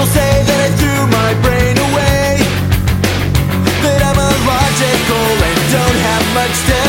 People say that I threw my brain away, that I'm illogical and don't have much to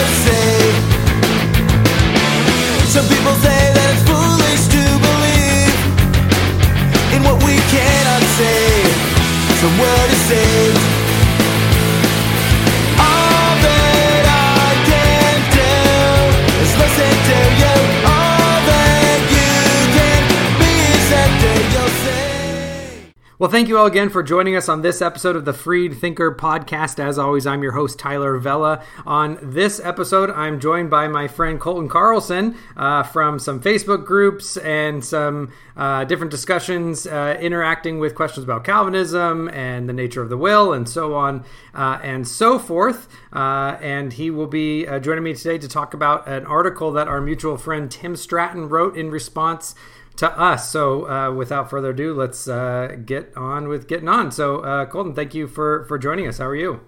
Well, thank you all again for joining us on this episode of the Freed Thinker podcast. As always, I'm your host, Tyler Vela. On this episode, I'm joined by my friend Colton Carlson uh, from some Facebook groups and some uh, different discussions uh, interacting with questions about Calvinism and the nature of the will and so on uh, and so forth. Uh, and he will be uh, joining me today to talk about an article that our mutual friend Tim Stratton wrote in response to us. So, uh, without further ado, let's uh, get on with getting on. So, uh, Colton, thank you for for joining us. How are you?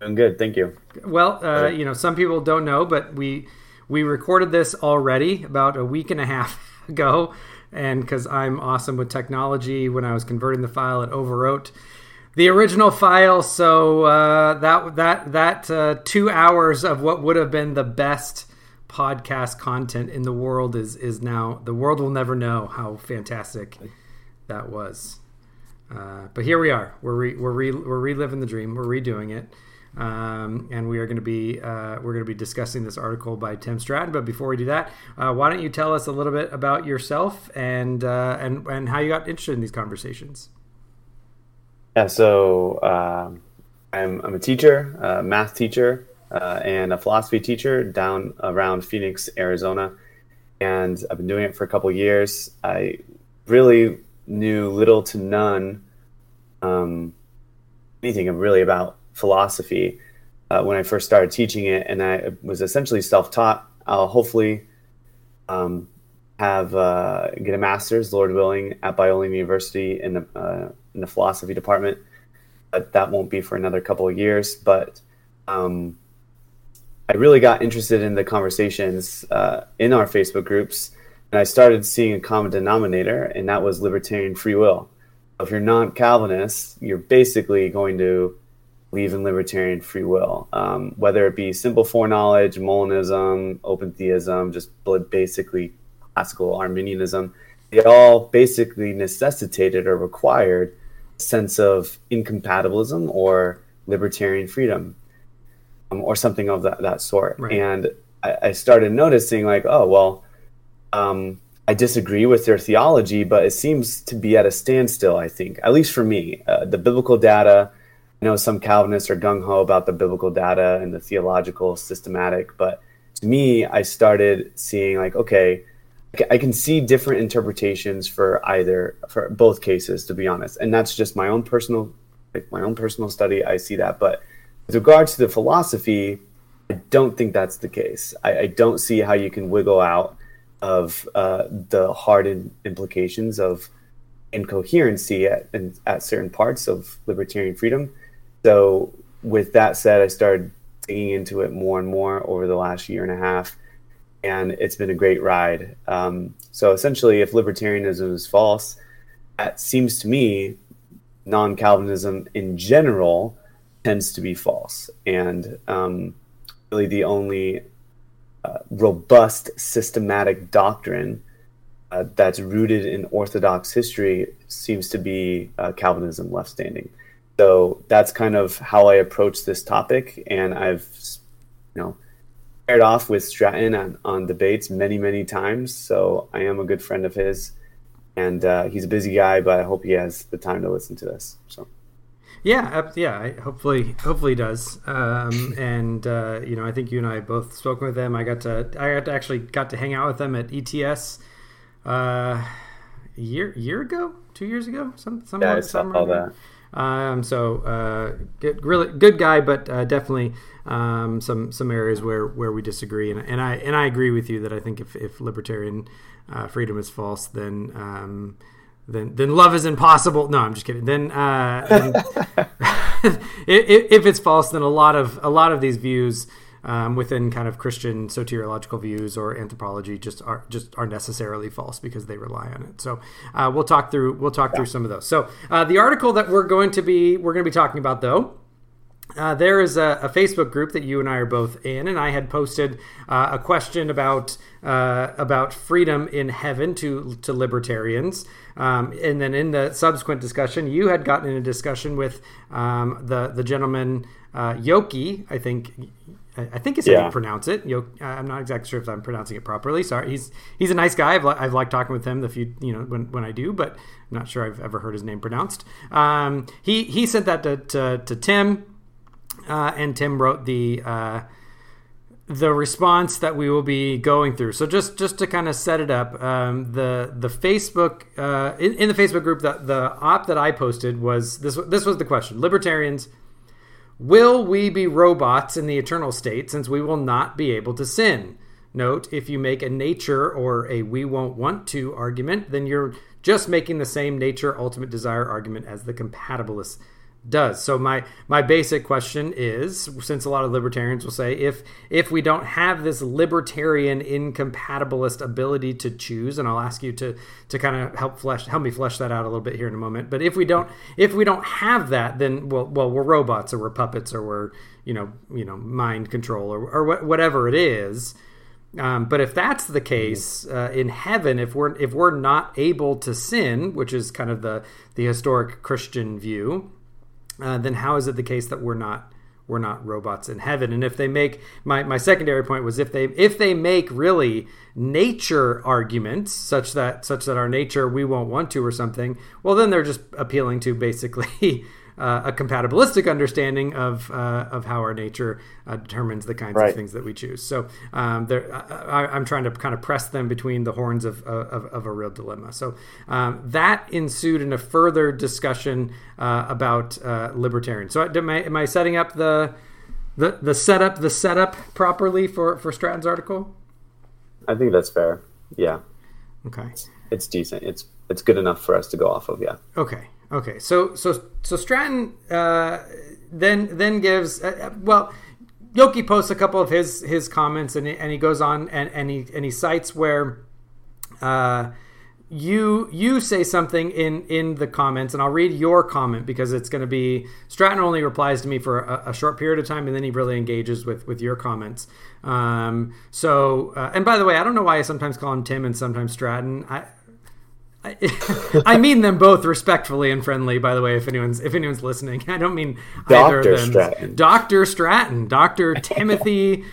I'm good, thank you. Well, uh, you know, some people don't know, but we we recorded this already about a week and a half ago, and because I'm awesome with technology, when I was converting the file, it overwrote the original file. So uh, that that that uh, two hours of what would have been the best podcast content in the world is is now the world will never know how fantastic that was. Uh, but here we are. We're re, we're re, we're reliving the dream. We're redoing it, um, and we are going to be uh, we're going to be discussing this article by Tim Stratton. But before we do that, uh, why don't you tell us a little bit about yourself and uh, and and how you got interested in these conversations? Yeah, so um, I'm, I'm a teacher, a math teacher, uh, and a philosophy teacher down around Phoenix, Arizona. And I've been doing it for a couple years. I really knew little to none um, anything really about philosophy uh, when I first started teaching it, and I was essentially self-taught. I'll hopefully um, have uh, get a master's, Lord willing, at Biola University in the uh, in the philosophy department. But that won't be for another couple of years. But um, I really got interested in the conversations uh, in our Facebook groups, and I started seeing a common denominator, and that was libertarian free will. If you're non-Calvinist, you're basically going to believe in libertarian free will, um, whether it be simple foreknowledge, Molinism, open theism, just basically classical Arminianism. They all basically necessitated or required a sense of incompatibilism or libertarian freedom um, or something of that, that sort. Right. And I, I started noticing, like, oh, well, um, I disagree with their theology, but it seems to be at a standstill, I think, at least for me. Uh, the biblical data, I know some Calvinists are gung ho about the biblical data and the theological systematic, but to me, I started seeing, like, okay, I I can see different interpretations for either, for both cases, to be honest. And that's just my own personal, like my own personal study. I see that. But with regards to the philosophy, I don't think that's the case. I, I don't see how you can wiggle out of uh, the hardened implications of incoherency at, in, at certain parts of libertarian freedom. So, with that said, I started digging into it more and more over the last year and a half, and it's been a great ride. Um, so, essentially, if libertarianism is false, that seems to me non Calvinism in general tends to be false. And um, really, the only uh, robust systematic doctrine uh, that's rooted in Orthodox history seems to be uh, Calvinism left standing. So that's kind of how I approach this topic, and I've, you know, paired off with Stratton on, on debates many, many times. So I am a good friend of his, and uh, he's a busy guy, but I hope he has the time to listen to this. So. Yeah, yeah. Hopefully, hopefully he does. Um, and uh, you know, I think you and I both spoken with them. I got to, I got to actually got to hang out with them at ETS uh, a year year ago, two years ago, some some Yeah, I saw all that. Um, so uh, good, really good guy, but uh, definitely um, some some areas where, where we disagree, and, and I and I agree with you that I think if, if libertarian uh, freedom is false, then um, then then love is impossible. No, I'm just kidding. Then, uh, then if, if it's false, then a lot of a lot of these views um, within kind of Christian soteriological views or anthropology just are just are necessarily false because they rely on it. So uh, we'll talk through we'll talk yeah. through some of those. So uh, the article that we're going to be we're going to be talking about though uh, there is a, a, Facebook group that you and I are both in, and I had posted uh, a question about uh, about freedom in heaven to to libertarians, um, and then in the subsequent discussion, you had gotten in a discussion with um, the the gentleman uh, Yoki, I think. I think is how yeah. you pronounce it. I'm not exactly sure if I'm pronouncing it properly. Sorry, he's he's a nice guy. I've, I've liked talking with him the few you know when, when I do, but I'm not sure I've ever heard his name pronounced. Um, he he sent that to, to, to Tim uh, and Tim wrote the uh, the response that we will be going through. So just just to kind of set it up, um, the the Facebook uh, in, in, the Facebook group that the op that I posted was this. This was the question: Libertarians, will we be robots in the eternal state since we will not be able to sin? Note: if you make a nature or a we won't want to argument, then you're just making the same nature ultimate desire argument as the compatibilists does. So my my basic question is, since a lot of libertarians will say, if if we don't have this libertarian incompatibilist ability to choose, and I'll ask you to to kind of help flesh help me flesh that out a little bit here in a moment. But if we don't if we don't have that, then well well we're robots or we're puppets or we're you know you know mind control or or whatever it is. Um, but if that's the case uh, in heaven, if we're if we're not able to sin, which is kind of the the historic Christian view, uh, then how is it the case that we're not we're not robots in heaven? And if they make my, my secondary point was if they if they make really nature arguments such that such that our nature we won't want to or something, well then they're just appealing to basically uh, a compatibilistic understanding of uh, of how our nature uh, determines the kinds right. of things that we choose. So um, I, am trying to kind of press them between the horns of, of, of a real dilemma. So um, that ensued in a further discussion uh, about uh, libertarian. So am I, am I setting up the the the setup the setup properly for for Stratton's article? I think that's fair. Yeah. Okay. It's decent. It's it's good enough for us to go off of. Yeah. Okay. Okay, so so so Stratton uh, then then gives uh, uh, well. Yoki posts a couple of his his comments and he, and he goes on and, and he and he cites where uh, you you say something in in the comments and I'll read your comment because it's going to be Stratton only replies to me for a, a, short period of time and then he really engages with with your comments. Um, so uh, and by the way, I don't know why I sometimes call him Tim and sometimes Stratton. I I mean them both respectfully and friendly. By the way, if anyone's if anyone's listening, I don't mean Dr. either of them. Stratton. Doctor Stratton, Doctor Timothy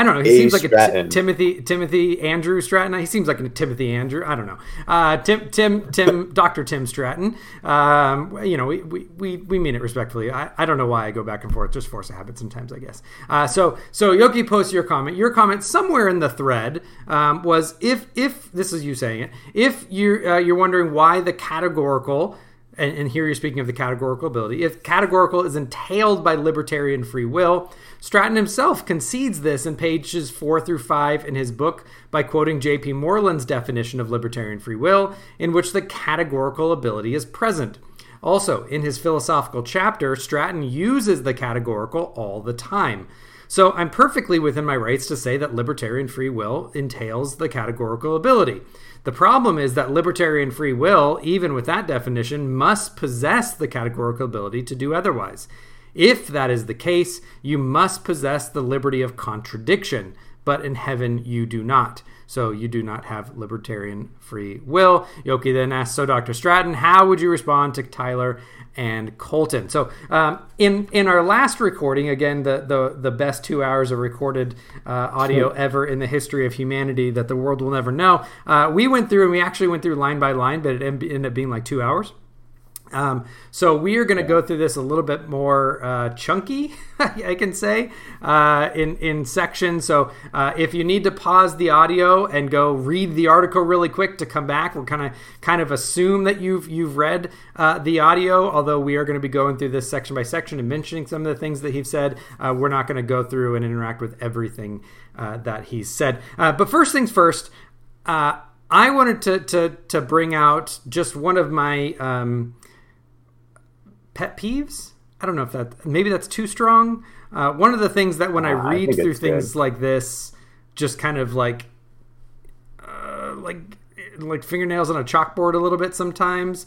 I don't know. He a seems like Stratton. a t- Timothy Timothy Andrew Stratton. He seems like a Timothy Andrew. I don't know. Uh, Tim Tim Tim Doctor Tim Stratton. Um, you know, we, we, we we mean it respectfully. I, I don't know why I go back and forth. Just force a habit sometimes, I guess. Uh, so so Yoki posts your comment. Your comment somewhere in the thread um, was if if this is you saying it. If you're uh, you're wondering why the categorical and, and here you're speaking of the categorical ability. If categorical is entailed by libertarian free will, Stratton himself concedes this in pages four through five in his book by quoting J.P. Moreland's definition of libertarian free will, in which the categorical ability is present. Also, in his philosophical chapter, Stratton uses the categorical all the time. So I'm perfectly within my rights to say that libertarian free will entails the categorical ability. The problem is that libertarian free will, even with that definition, must possess the categorical ability to do otherwise. If that is the case, you must possess the liberty of contradiction, but in heaven you do not. So you do not have libertarian free will. Yoki then asks, So, Dr. Stratton, how would you respond to Tyler and Colton? So, um, in in our last recording, again, the the, the best two hours of recorded uh, audio ever in the history of humanity that the world will never know, uh, we went through and we actually went through line by line, but it ended up being like two hours. Um, so we are going to go through this a little bit more uh, chunky, I can say, uh, in in sections. So uh, if you need to pause the audio and go read the article really quick to come back, we're kind of kind of assume that you've you've read uh, the audio. Although we are going to be going through this section by section and mentioning some of the things that he's said, uh, we're not going to go through and interact with everything uh, that he's said. but first things first. I wanted to, to, to bring out just one of my um, pet peeves. I don't know if that maybe that's too strong. Uh, one of the things that when I Uh, I read think through things good. like this, just kind of like uh, like like fingernails on a chalkboard a little bit sometimes,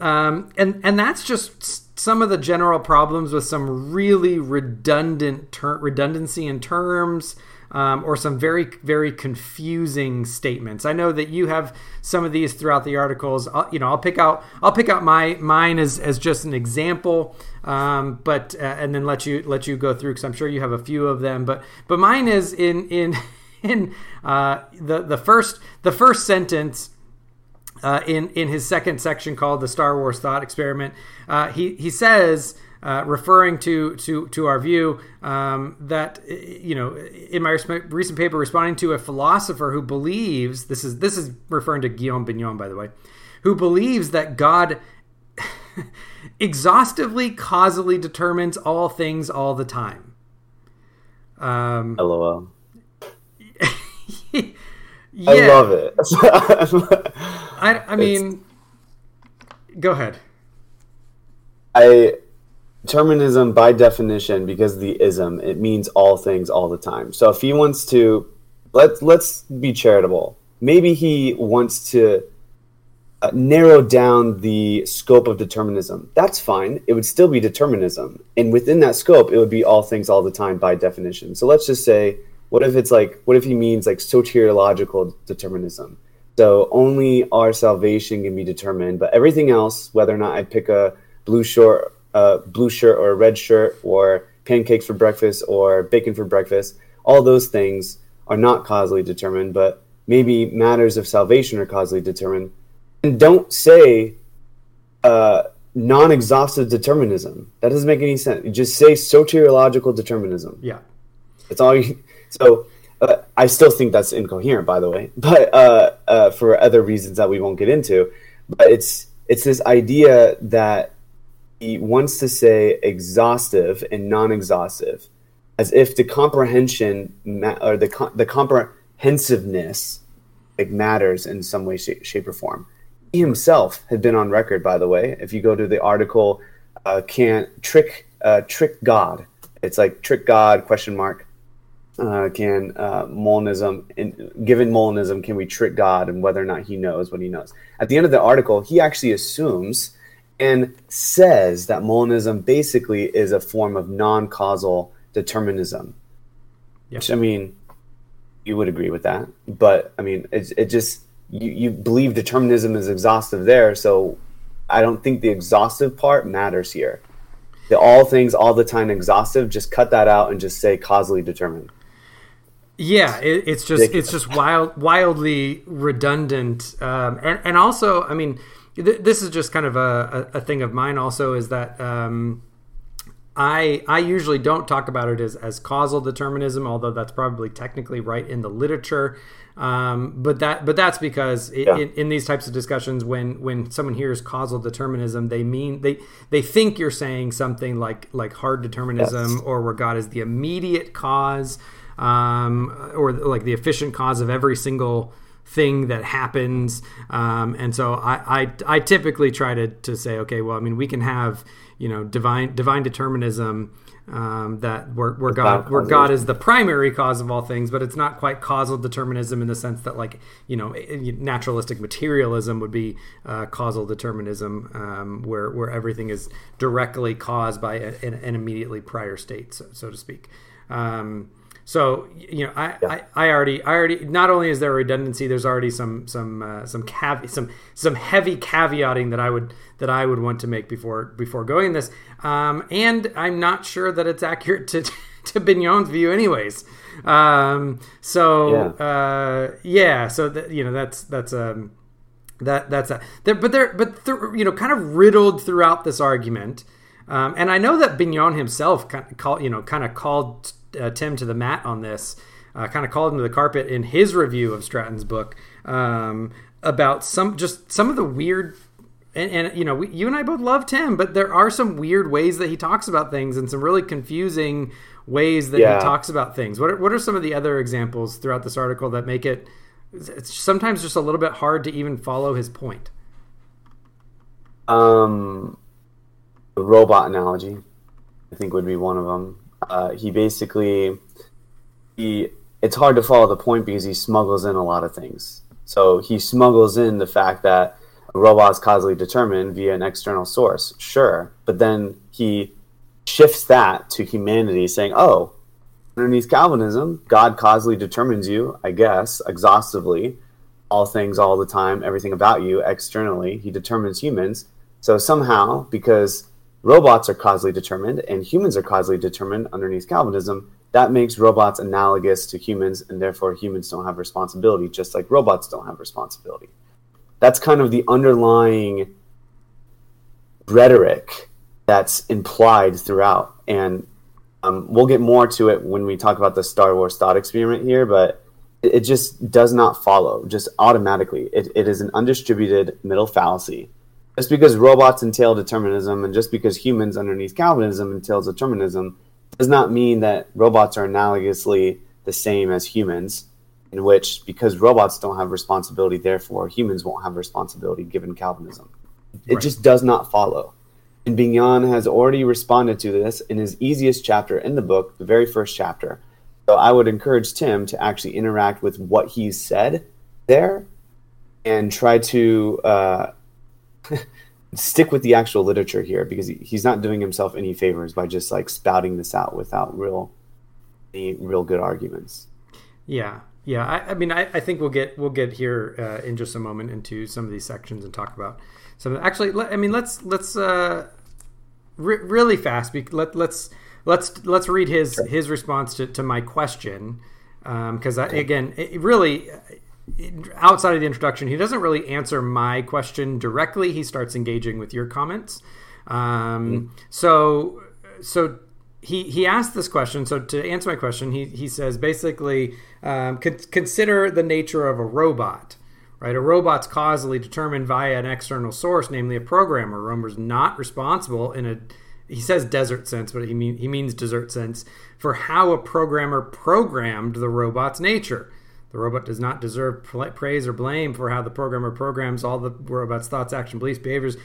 um, and and that's just some of the general problems with some really redundant ter- redundancy in terms. Um, or some very very confusing statements. I know that you have some of these throughout the articles. I'll, you know, I'll pick out I'll pick out my mine as, as just an example, um, but uh, and then let you let you go through because I'm sure you have a few of them. But but mine is in in in uh, the the first the first sentence uh, in in his second section called the Star Wars Thought Experiment. Uh, he he says. Uh, referring to to to our view um, that you know in my recent paper responding to a philosopher who believes this is this is referring to Guillaume Bignon by the way who believes that God exhaustively causally determines all things all the time um, LOL. yeah, I love it. I, I mean go ahead I determinism by definition because the ism it means all things all the time. So if he wants to let's let's be charitable. Maybe he wants to uh, narrow down the scope of determinism. That's fine. It would still be determinism. And within that scope it would be all things all the time by definition. So let's just say what if it's like what if he means like soteriological determinism? So only our salvation can be determined, but everything else, whether or not I pick a blue shirt, uh, blue shirt or a red shirt, or pancakes for breakfast or bacon for breakfast, all those things are not causally determined, but maybe matters of salvation are causally determined. And don't say uh, non-exhaustive determinism. That doesn't make any sense. You just say soteriological determinism. yeah It's all you. So uh, I still think that's incoherent, by the way, but uh, uh, for other reasons that we won't get into. But it's it's this idea that he wants to say exhaustive and non-exhaustive, as if the comprehension ma- or the co- the comprehensiveness like matters in some way, shape, shape or form. He himself had been on record, by the way. If you go to the article, uh, "Can trick uh, trick God?" It's like trick God question mark. Uh, can uh, Molinism, in, given Molinism, can we trick God and whether or not He knows what He knows? At the end of the article, he actually assumes and says that Molinism basically is a form of non-causal determinism. Yep. Which I mean, you would agree with that, but I mean, it, it just you, you believe determinism is exhaustive there, so I don't think the exhaustive part matters here. The all things all the time exhaustive, just cut that out and just say causally determined. Yeah, it, it's just it's just wild, wildly redundant, um, and and also, I mean, th- this is just kind of a, a, a thing of mine. Also, is that um, I I usually don't talk about it as as causal determinism, although that's probably technically right in the literature. Um, but that but that's because it, Yeah. in, in these types of discussions, when when someone hears causal determinism, they mean they they think you're saying something like like hard determinism Yes. or where God is the immediate cause, um, or like the efficient cause of every single thing that happens. Um, and so I, I, I typically try to, to say, okay, well, I mean, we can have, you know, divine, divine determinism, um, that where, where God, where God is the primary cause of all things, but it's not quite causal determinism in the sense that like, you know, naturalistic materialism would be, uh, causal determinism, um, where, where everything is directly caused by a, an, an immediately prior state, so, so to speak. Um, so you know, I, I, I already I already not only is there redundancy, there's already some some uh, some cav- some some heavy caveating that I would that I would want to make before before going this, um, and I'm not sure that it's accurate to to Bignon's view, anyways. Um, so Yeah. uh, yeah, so that you know that's that's um that that's a there, but they're but th- you know kind of riddled throughout this argument. Um, and I know that Bignon himself kind of called, you know, kind of called uh, Tim to the mat on this, uh, kind of called him to the carpet in his review of Stratton's book um, about some just some of the weird. And, and you know, we, you and I both love Tim, but there are some weird ways that he talks about things, and some really confusing ways that Yeah. he talks about things. What are, what are some of the other examples throughout this article that make it? It's sometimes just a little bit hard to even follow his point. Um, the robot analogy. I think would be one of them. Uh, he basically he it's hard to follow the point because he smuggles in a lot of things. So he smuggles in the fact that a robot's causally determined via an external source, sure, but then he shifts that to humanity, saying, "Oh, underneath Calvinism, God causally determines you, I guess, exhaustively, all things, all the time, everything about you externally. He determines humans. So somehow, because robots are causally determined and humans are causally determined underneath Calvinism, that makes robots analogous to humans, and therefore humans don't have responsibility, just like robots don't have responsibility. That's kind of the underlying rhetoric that's implied throughout. And um, we'll get more to it when we talk about the Star Wars thought experiment here, but it, just does not follow just automatically. It, it is an undistributed middle fallacy. Just because robots entail determinism and just because humans underneath Calvinism entails determinism does not mean that robots are analogously the same as humans, in which because robots don't have responsibility, therefore humans won't have responsibility given Calvinism. It Right. just does not follow. And Bignon has already responded to this in his easiest chapter in the book, the very first chapter. So I would encourage Tim to actually interact with what he's said there and try to uh, stick with the actual literature here because he's not doing himself any favors by just like spouting this out without real any real good arguments. Yeah, yeah. I, I mean, I, I think we'll get we'll get here uh, in just a moment into some of these sections and talk about some. Of, actually, let, I mean, let's let's uh, re- really fast. Be, let let's let's let's read his his response to, to my question because I again, it really outside of the introduction, he doesn't really answer my question directly. He starts engaging with your comments. Um, So, so he he asked this question. So to answer my question, he he says basically um, con- consider the nature of a robot. Right, a robot's causally determined via an external source, namely a programmer. Romer's not responsible in a he says desert sense, but he mean he means desert sense for how a programmer programmed the robot's nature. The robot does not deserve praise or blame for how the programmer programs all the robot's thoughts, action, beliefs, behaviors,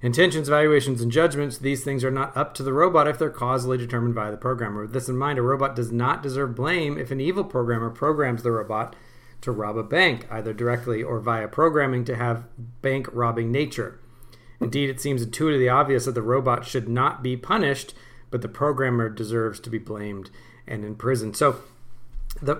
intentions, evaluations, and judgments. These things are not up to the robot if they're causally determined by the programmer. With this in mind, a robot does not deserve blame if an evil programmer programs the robot to rob a bank, either directly or via programming to have bank robbing nature. Indeed, it seems intuitively obvious that the robot should not be punished, but the programmer deserves to be blamed and imprisoned. So, the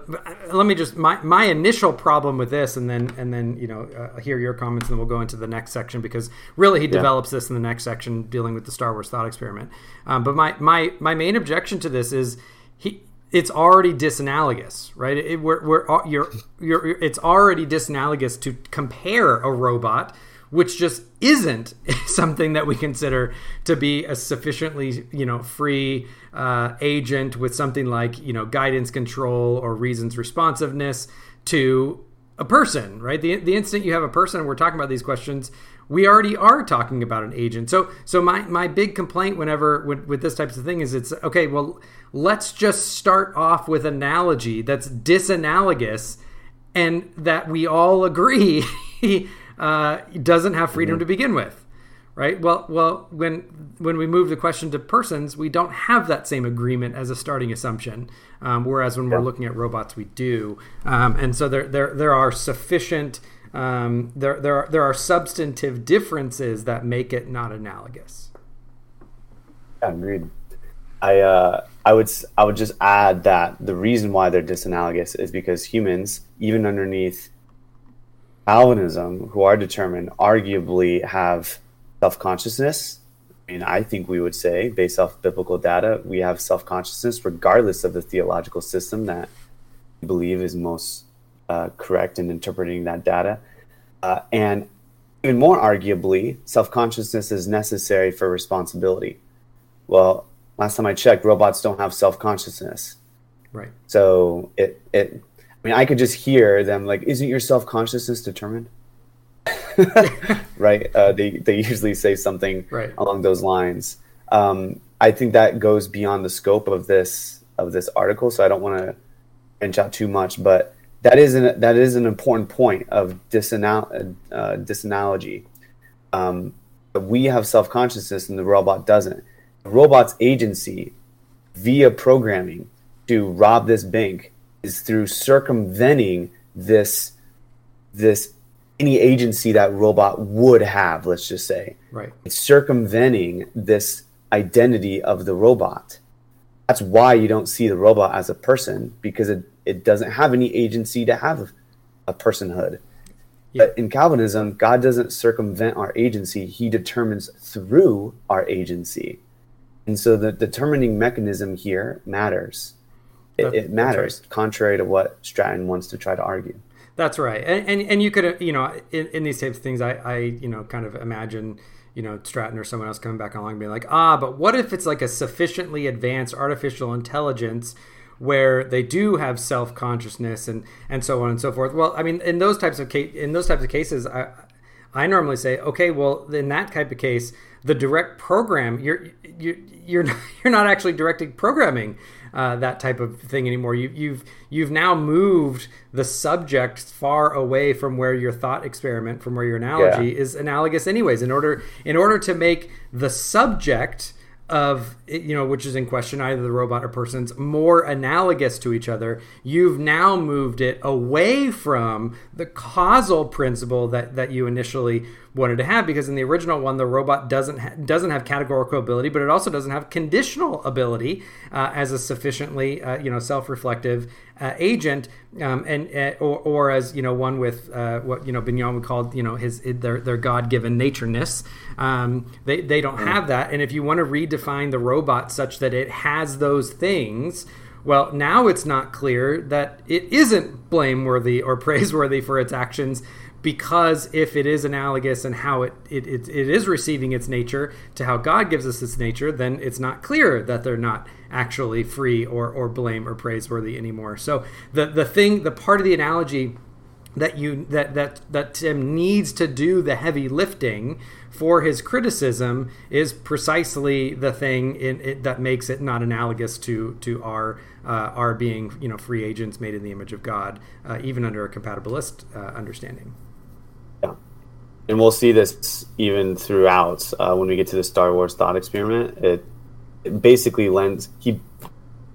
let me just my my initial problem with this, and then and then you know uh, hear your comments, and then we'll go into the next section because really he develops this in the next section dealing with the Star Wars thought experiment. Um, but my my my main objection to this is he it's already disanalogous, right? It, we're, we're you're, you're it's already disanalogous to compare a robot which just isn't something that we consider to be a sufficiently you know free uh, agent with something like you know guidance control or reasons responsiveness to a person right? The, the instant you have a person and we're talking about these questions we already are talking about an agent. So so my, my big complaint whenever with, with this types of thing is it's okay well let's just start off with analogy that's disanalogous and that we all agree uh, doesn't have freedom to begin with, right? Well, well, when when we move the question to persons, we don't have that same agreement as a starting assumption. Um, whereas when we're looking at robots, we do, um, and so there there there are sufficient um, there there are, there are substantive differences that make it not analogous. Yeah, agreed. I uh, I would I would just add that the reason why they're disanalogous is because humans, even underneath Calvinism, who are determined, arguably have self consciousness. I mean, I think we would say, based off biblical data, we have self consciousness regardless of the theological system that we believe is most uh, correct in interpreting that data. Uh, and even more arguably, self consciousness is necessary for responsibility. Well, last time I checked, robots don't have self consciousness. Right. So it, it, I mean, I could just hear them like, "Isn't your self consciousness determined?" right? Uh, they they usually say something Right. along those lines. Um, I think that goes beyond the scope of this of this article, so I don't want to inch out too much. But that is an that is an important point of disanal- uh, disanalogy. Um, we have self consciousness, and the robot doesn't. The robot's agency via programming to rob this bank is through circumventing this this any agency that robot would have let's just say. Right. it's circumventing this identity of the robot. That's why you don't see the robot as a person because it, it doesn't have any agency to have a personhood. But in calvinism god doesn't circumvent our agency. He determines through our agency. And so the determining mechanism here matters That- it that's matters contrary to what stratton wants to try to argue. That's right, and and, and you could uh, you know in, in these types of things, I, I you know kind of imagine you know Stratton or someone else coming back along and being like, ah, but what if it's like a sufficiently advanced artificial intelligence where they do have self consciousness and and so on and so forth. Well, I mean, in those types of ca- in those types of cases, I I normally say, okay, well, in that type of case, the direct program you're you're you're not, you're not actually directing programming uh, that type of thing anymore. You, you've you've now moved the subject far away from where your thought experiment, from where your analogy Yeah. is analogous, anyways. In order in order to make the subject of you know which is in question either the robot or persons more analogous to each other you've now moved it away from the causal principle that that you initially wanted to have because in the original one the robot doesn't ha- doesn't have categorical ability but it also doesn't have conditional ability uh, as a sufficiently uh, you know self-reflective uh, agent um, and uh, or, or as you know one with uh, what you know Bignon would call you know his their their god-given natureness um, they they don't have that. And if you want to redefine the robot such that it has those things well now it's not clear that it isn't blameworthy or praiseworthy for its actions because if it is analogous and how it, it, it, it is receiving its nature to how God gives us its nature, then it's not clear that they're not actually free or, or blame or praiseworthy anymore. So the, the thing, the part of the analogy that you that that that Tim needs to do the heavy lifting for his criticism is precisely the thing in it that makes it not analogous to to our uh, our being you know free agents made in the image of God, uh, even under a compatibilist uh, understanding. And we'll see this even throughout uh, when we get to the Star Wars thought experiment. It, it basically lends, he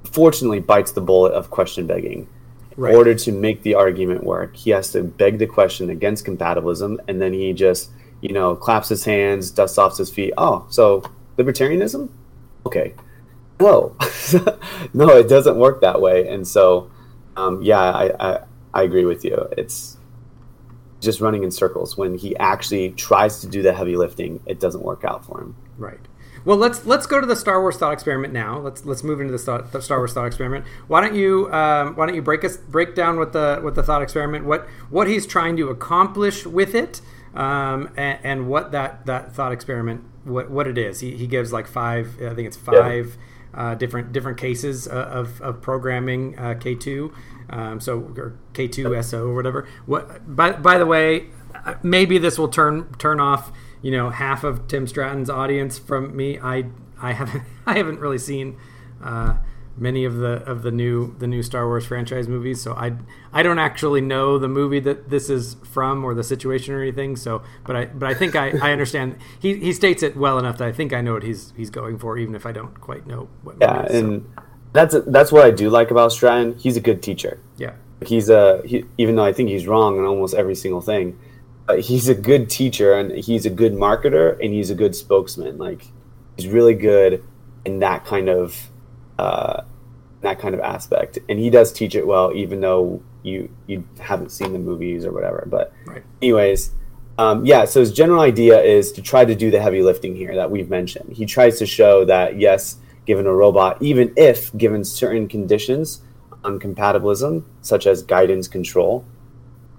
fortunately bites the bullet of question begging. Right. In order to make the argument work, he has to beg the question against compatibilism, and then he just, you know, claps his hands, dusts off his feet. Oh, so libertarianism? Okay. No, no, it doesn't work that way. And so, um, yeah, I, I, I agree with you. It's, just running in circles. When he actually tries to do the heavy lifting, it doesn't work out for him. Right. Well, let's let's go to the Star Wars thought experiment now. Let's let's move into the, thought, the Star Wars thought experiment. Why don't you um, why don't you break us break down with the with the thought experiment what what he's trying to accomplish with it, um, and, and what that that thought experiment what what it is. He, he gives like five. I think it's five. Uh, different different cases uh, of, of programming uh, K2, um, so or K2 SO or whatever. What by by the way, maybe this will turn turn off you know half of Tim Stratton's audience from me. I I haven't I haven't really seen uh, many of the of the new the new Star Wars franchise movies, so I I don't actually know the movie that this is from or the situation or anything. So, but I but I think I, I understand. He, he states it well enough that I think I know what he's he's going for, even if I don't quite know what. Yeah, movie so, and that's that's what I do like about Stratton. He's a good teacher. yeah, He's a he, even though I think he's wrong on almost every single thing, but he's a good teacher and he's a good marketer and he's a good spokesman. Like he's really good in that kind of uh, that kind of aspect, and he does teach it well, even though you you haven't seen the movies or whatever. But right, anyways um, yeah so his general idea is to try to do the heavy lifting here that we've mentioned he tries to show that yes given a robot even if given certain conditions on compatibilism such as guidance control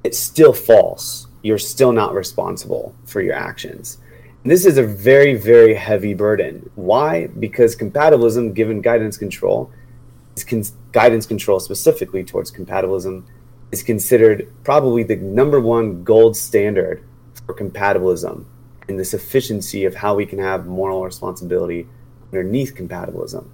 it's still false. You're still not responsible for your actions. And this is a very very heavy burden. Why? Because compatibilism given guidance control is con- guidance control specifically towards compatibilism is considered probably the number one gold standard for compatibilism and the sufficiency of how we can have moral responsibility underneath compatibilism.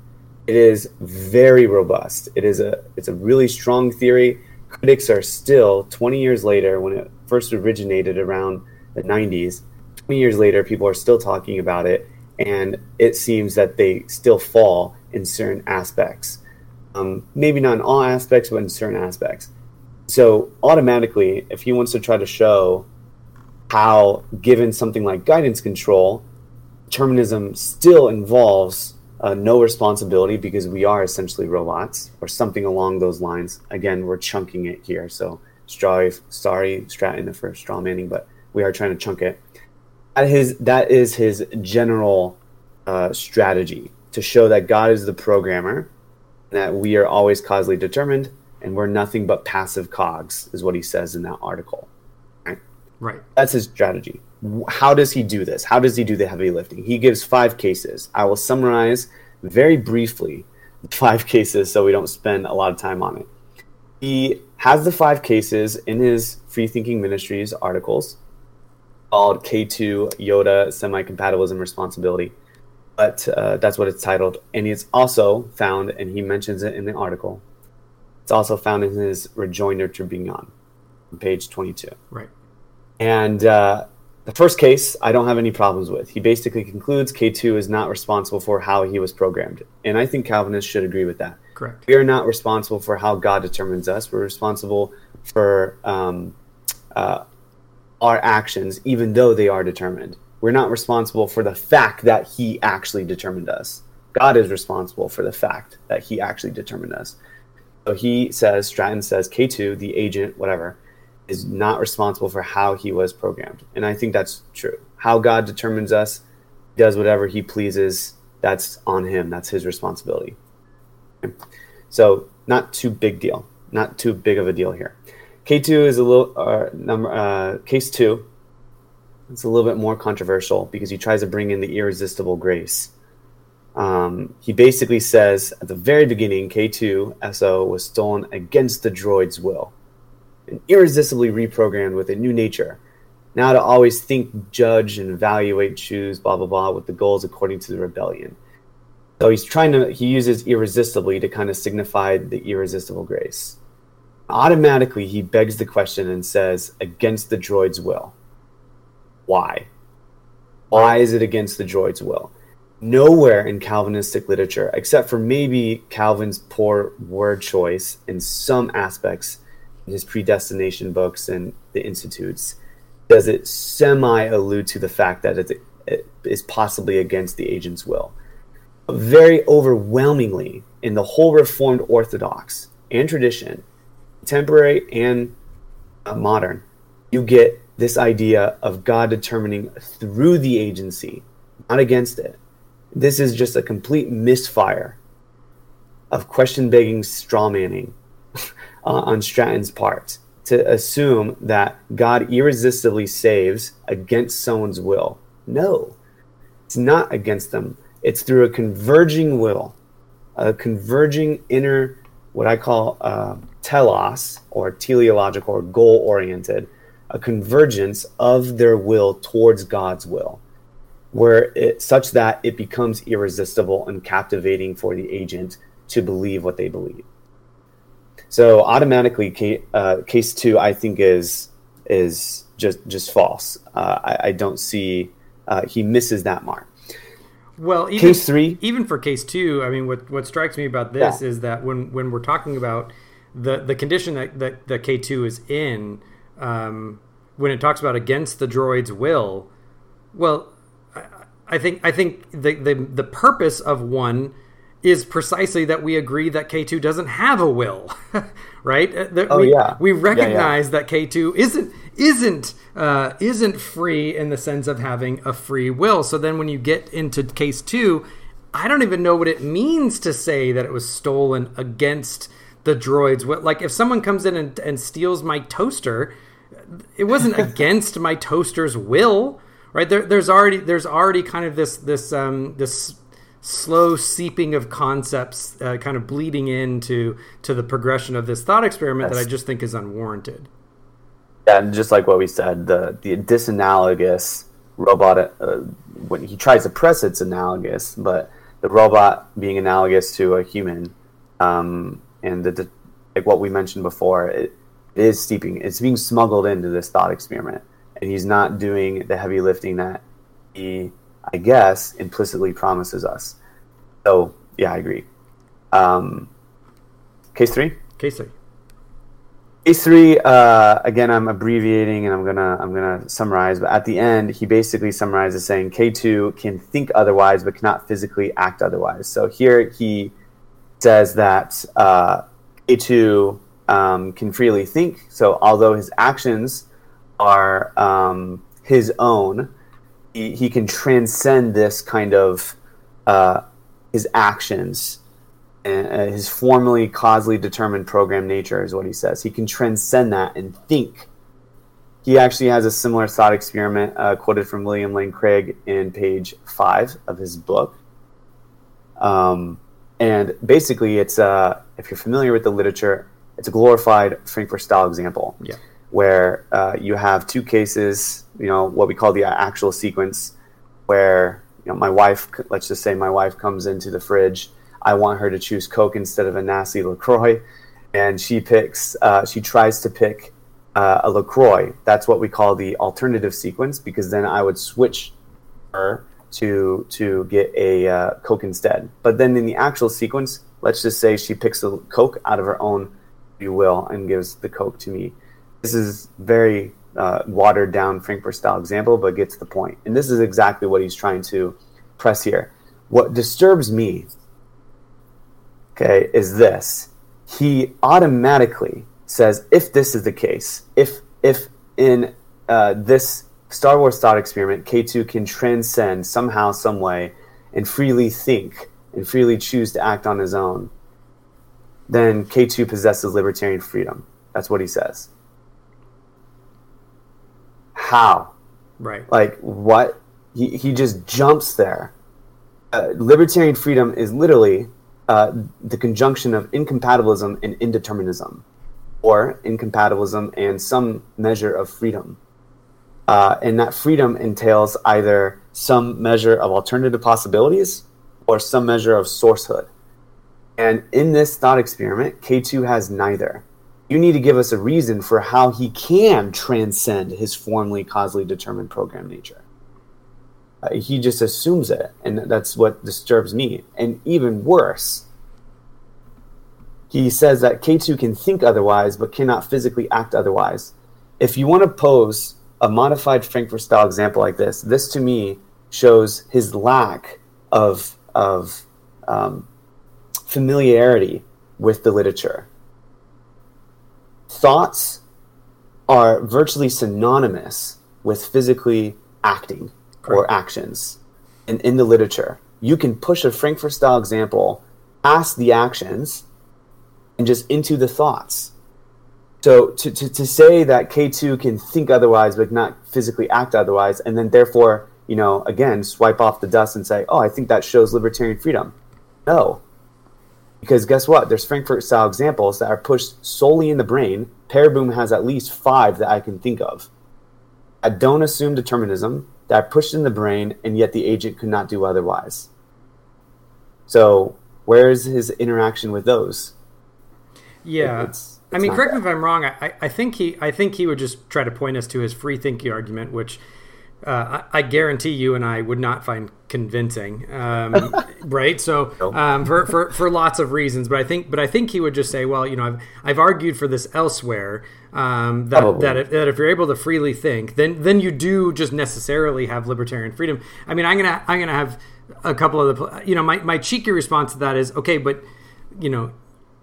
It is very robust. It is a it's a really strong theory. Critics are still 20 years later when it first originated around the 90s. 20 years later people are still talking about it and it seems that they still fall in certain aspects. Um, maybe not in all aspects, but in certain aspects. So automatically, if he wants to try to show how, given something like guidance control, determinism still involves uh, no responsibility because we are essentially robots or something along those lines. Again, we're chunking it here. So sorry, sorry, Stratton for straw manning, but we are trying to chunk it. That is that is his general uh, strategy to show that God is the programmer, that we are always causally determined, and we're nothing but passive cogs, is what he says in that article. Right? Right. That's his strategy. How does he do this? How does he do the heavy lifting? He gives five cases. I will summarize very briefly five cases so we don't spend a lot of time on it. He has the five cases in his Free Thinking Ministries articles called K2 Yoda Semi Compatibilism Responsibility. But uh, that's what it's titled. And it's also found, and he mentions it in the article, it's also found in his Rejoinder to Bignon, on page 22. Right. And uh, the first case, I don't have any problems with. He basically concludes K2 is not responsible for how he was programmed. And I think Calvinists should agree with that. Correct. We are not responsible for how God determines us. We're responsible for um, uh, our actions, even though they are determined. We're not responsible for the fact that He actually determined us. God is responsible for the fact that He actually determined us. So he says, Stratton says, K2, the agent, whatever, is not responsible for how he was programmed. And I think that's true. How God determines us, does whatever he pleases, that's on him. That's his responsibility. Okay. So, not too big deal. Not too big of a deal here. K2 is a little, uh, number, uh, case two, it's a little bit more controversial because he tries to bring in the irresistible grace. Um, he basically says at the very beginning, K2 SO was stolen against the droid's will and irresistibly reprogrammed with a new nature. Now to always think, judge, and evaluate, choose, blah, blah, blah, with the goals according to the rebellion. So he's trying to, he uses irresistibly to kind of signify the irresistible grace. Automatically, he begs the question and says, against the droid's will. Why? Why is it against the droid's will? nowhere in Calvinistic literature, except for maybe Calvin's poor word choice in some aspects his predestination books and the institutes, does it semi allude to the fact that it, is possibly against the agent's will. Very overwhelmingly, in the whole Reformed Orthodox and tradition, contemporary and uh, modern, you get this idea of God determining through the agency, not against it this is just a complete misfire of question begging straw manning uh, on Stratton's part to assume that God irresistibly saves against someone's will. No, it's not against them. It's through a converging will, a converging inner, what I call uh, telos or teleological or goal oriented, a convergence of their will towards God's will where it such that it becomes irresistible and captivating for the agent to believe what they believe. So automatically, case, uh, case two, I think is is just just false. Uh, I, I, don't see uh, he misses that mark. Well, even, case three, even for case two, I mean, what what strikes me about this Yeah. is that when when we're talking about the the condition that that, that K two is in, um, when it talks about against the droid's will, well, I, I think I think the, the the purpose of one is precisely that we agree that K two doesn't have a will, right? Uh, that Oh, we, yeah. we Yeah, yeah. recognize that K two isn't isn't uh, isn't free in the sense of having a free will. So then when you get into case two, I don't even know what it means to say that it was stolen against the droids. What like if someone comes in and, and steals my toaster, it wasn't against my toaster's will, right? There, there's already there's already kind of this this um, this slow seeping of concepts, uh, kind of bleeding into to the progression of this thought experiment that I just think is unwarranted. Yeah, and just like what we said, the the disanalogous robot uh, when he tries to press it's analogous, but the robot being analogous to a human, um, and the, the like what we mentioned before, it, it is steeping. It's being smuggled into this thought experiment, and he's not doing the heavy lifting that he I guess, implicitly promises us. So, yeah, I agree. Um, case three. Case three. Case three. Uh, again, I'm abbreviating and I'm gonna I'm gonna summarize. But at the end, he basically summarizes saying K two can think otherwise, but cannot physically act otherwise. So here he says that uh, K two um, can freely think. So although his actions are um, his own, he, he can transcend this kind of uh, his actions and uh, his formally causally determined program nature is what he says. He can transcend that and think. He actually has a similar thought experiment uh, quoted from William Lane Craig in page five of his book. Um, and basically, it's uh, if you're familiar with the literature, it's a glorified Frankfurt style example. Yeah. Where uh, you have two cases, you know, what we call the actual sequence, where you know my wife, let's just say my wife comes into the fridge I want her to choose Coke instead of a nasty LaCroix. And she picks, uh, she tries to pick uh, a LaCroix. That's what we call the alternative sequence because then I would switch her to to get a uh, Coke instead. But then in the actual sequence, let's just say she picks a Coke out of her own free will and gives the Coke to me. This is very uh, watered down Frankfurt style example, but gets the point. And this is exactly what he's trying to press here. What disturbs me okay, is this. He automatically says, if this is the case, if if in uh, this Star Wars thought experiment, K2 can transcend somehow, some way, and freely think and freely choose to act on his own, then K2 possesses libertarian freedom. That's what he says. How? Right. Like, what? He, he just jumps there. Uh, libertarian freedom is literally uh, the conjunction of incompatibilism and indeterminism, or incompatibilism and some measure of freedom. Uh, and that freedom entails either some measure of alternative possibilities or some measure of sourcehood. And in this thought experiment, K2 has neither. You need to give us a reason for how he can transcend his formally causally determined program nature. Uh, he just assumes it, and that's what disturbs me. And even worse, he says that K2 can think otherwise, but cannot physically act otherwise. If you want to pose a modified Frankfurt style example like this, this to me shows his lack of of um, familiarity with the literature. Thoughts are virtually synonymous with physically acting or actions in, in the literature. You can push a Frankfurt style example past the actions and just into the thoughts. So to, to, to say that K2 can think otherwise but not physically act otherwise, and then therefore, you know, again, swipe off the dust and say, oh, I think that shows libertarian freedom. No. Because guess what? There's Frankfurt style examples that are pushed solely in the brain. Pereboom has at least five that I can think of. I don't assume determinism, that are pushed in the brain, and yet the agent could not do otherwise. So, where is his interaction with those? Yeah. It's- I mean, correct me if I'm wrong. I, I- I think he, I think he would just try to point us to his free thinking argument, which uh, I, I guarantee you and I would not find convincing, um, right? So, um, for, for for lots of reasons, but I think, but I think he would just say, well, you know, I've I've argued for this elsewhere. Um, that, Probably. that, if, that if you're able to freely think, then then you do just necessarily have libertarian freedom. I mean, I'm gonna I'm gonna have a couple of the you know my, my cheeky response to that is okay, but you know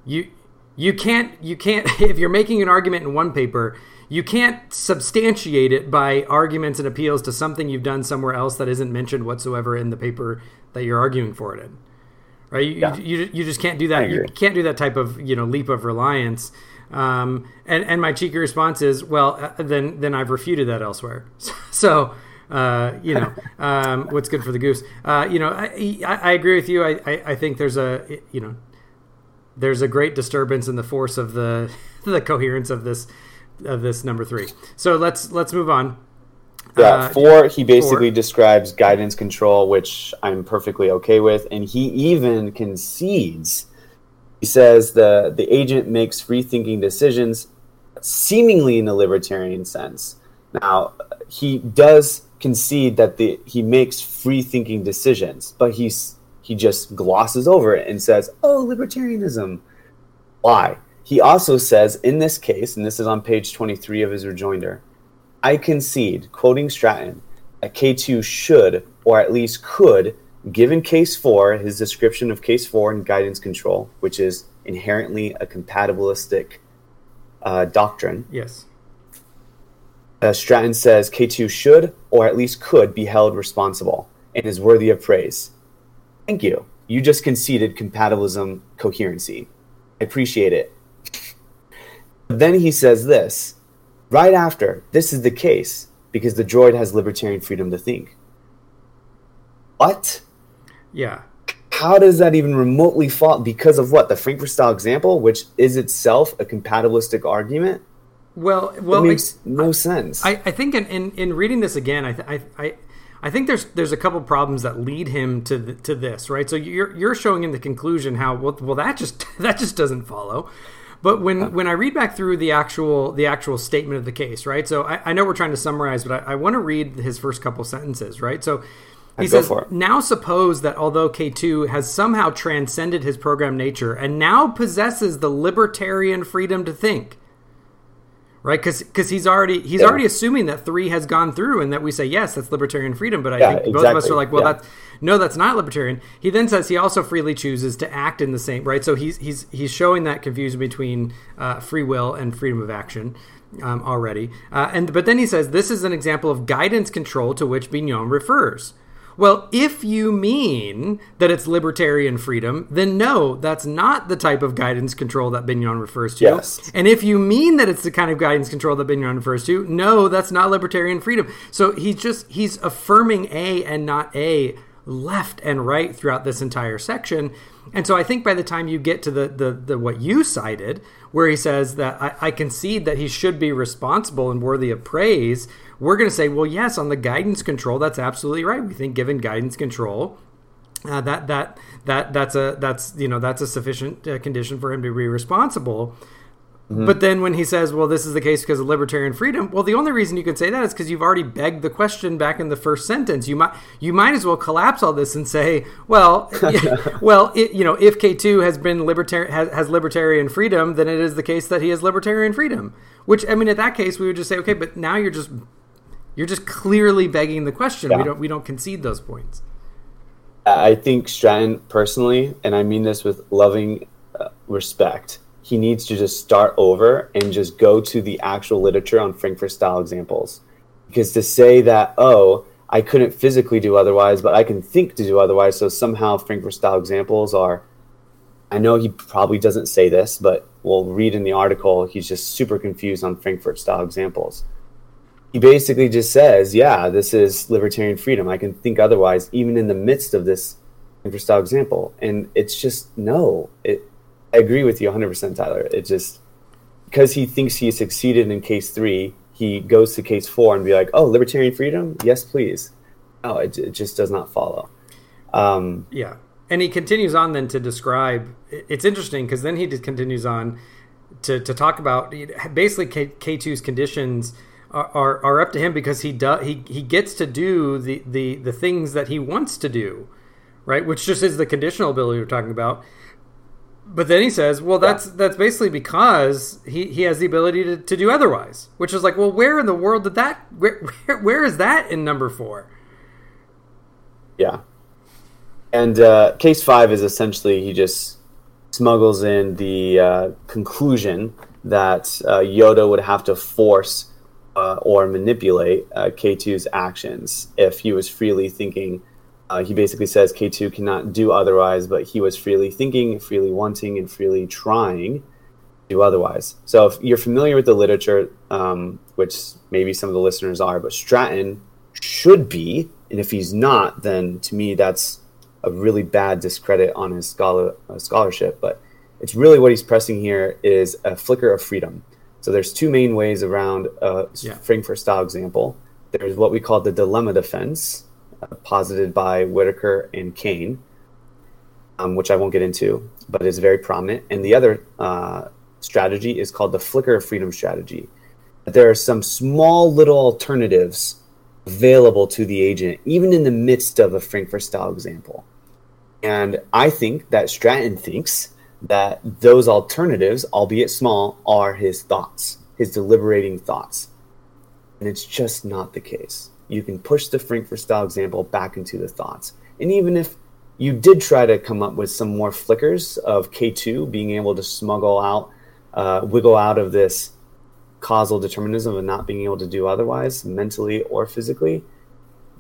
you you can't you can't if you're making an argument in one paper you can't substantiate it by arguments and appeals to something you've done somewhere else that isn't mentioned whatsoever in the paper that you're arguing for it in right? You, Yeah. you, you, just can't do that. You can't do that type of you know leap of reliance. Um, and and my cheeky response is well uh, then then I've refuted that elsewhere. So uh, you know um, what's good for the goose? Uh, you know I, I, I agree with you. I, I, I think there's a you know there's a great disturbance in the force of the the coherence of this of this number three. So let's let's move on. Yeah, Uh, four, he basically four. describes guidance control, which I'm perfectly okay with. And he even concedes. He says the, the agent makes free thinking decisions, seemingly in a libertarian sense. Now, he does concede that the he makes free thinking decisions, but he's he just glosses over it and says, "Oh, libertarianism." Why? He also says in this case, and this is on page 23 of his rejoinder, I concede, quoting Stratton, that K2 should, or at least could, given case 4, his description of case 4 and guidance control, which is inherently a compatibilistic uh, doctrine, Yes. uh, Stratton says K2 should, or at least could, be held responsible and is worthy of praise. Thank you. You just conceded compatibilism coherency. I appreciate it. Then he says this right after this is the case because the droid has libertarian freedom to think. What? Yeah. How does that even remotely fall? Because of what? The Frankfurt style example, which is itself a compatibilistic argument? Well, well, it makes no sense. I, I think in, in, in reading this again, I, th- I, I, I think there's there's a couple problems that lead him to the, to this, right? So you're you're showing in the conclusion how well, well that just that just doesn't follow. But when, when I read back through the actual the actual statement of the case, right? So I, I know we're trying to summarize, but I, I want to read his first couple sentences, right? So he says, "Now suppose that although K2 has somehow transcended his program nature and now possesses the libertarian freedom to think." Right? Because because he's already he's Yeah. already assuming that three has gone through, and that we say yes, that's libertarian freedom. But I Yeah, think both of us are like, well, Yeah. that no, that's not libertarian. He then says he also freely chooses to act in the same right. So he's he's he's showing that confusion between uh, free will and freedom of action. Um, already, uh, and but then he says this is an example of guidance control to which Bignon refers. Well, if you mean that it's libertarian freedom, then no, that's not the type of guidance control that Bignon refers to. Yes. And if you mean that it's the kind of guidance control that Bignon refers to, no, that's not libertarian freedom. So he's just he's affirming A and not A left and right throughout this entire section. And so I think by the time you get to the the, the what you cited, where he says that I, I concede that he should be responsible and worthy of praise, we're going to say, well, yes, on the guidance control, that's absolutely right. We think given guidance control, uh, that that that that's a that's you know that's a sufficient uh, condition for him to be responsible. But then when he says, "Well, this is the case because of libertarian freedom," well, the only reason you can say that is because you've already begged the question back in the first sentence. You might you might as well collapse all this and say, "Well, well, it, you know, if K two has been libertarian has, has libertarian freedom, then it is the case that he has libertarian freedom." Which I mean, in that case, we would just say, "Okay," but now you're just you're just clearly begging the question. We don't we don't concede those points. I think Stratton personally, and I mean this with loving uh, respect, he needs to just start over and just go to the actual literature on Frankfurt style examples. Because to say that, oh, I couldn't physically do otherwise, but I can think to do otherwise, so somehow Frankfurt style examples are. I know he probably doesn't say this, but we'll read in the article, he's just super confused on Frankfurt style examples he basically just says, "Yeah, this is libertarian freedom. I can think otherwise, even in the midst of this style example." And it's just no. It. I agree with you 100, percent Tyler. It just because he thinks he succeeded in case three, he goes to case four and be like, "Oh, libertarian freedom? Yes, please." No, it, it just does not follow. Um, Yeah. And he continues on then to describe. It's interesting because then he just continues on to, to talk about basically K, K2's conditions are, are, are up to him because he does he, he gets to do the, the, the things that he wants to do, right? Which just is the conditional ability we're talking about. But then he says, well, that's that's basically because he, he has the ability to, to do otherwise, which is like, well, where in the world did that where, where, where is that in number four? Yeah. And uh, case five is essentially he just smuggles in the uh, conclusion that uh, Yoda would have to force uh, or manipulate uh, K2's actions if he was freely thinking. Uh, he basically says K2 cannot do otherwise, but he was freely thinking, freely wanting, and freely trying to do otherwise. So if you're familiar with the literature, um, which maybe some of the listeners are, but Stratton should be, and if he's not, then to me that's a really bad discredit on his scholar uh, scholarship. But it's really what he's pressing here is a flicker of freedom. So there's two main ways around a Yeah. Frankfurt style example. There's what we call the dilemma defense, uh, posited by Widerker and Kane, um, which I won't get into, but is very prominent. And the other uh, strategy is called the flicker of freedom strategy. There are some small little alternatives available to the agent, even in the midst of a Frankfurt style example. And I think that Stratton thinks that those alternatives, albeit small, are his thoughts, his deliberating thoughts. And it's just not the case. You can push the Frankfurt style example back into the thoughts. And even if you did try to come up with some more flickers of K2 being able to smuggle out, uh, wiggle out of this causal determinism of not being able to do otherwise, mentally or physically,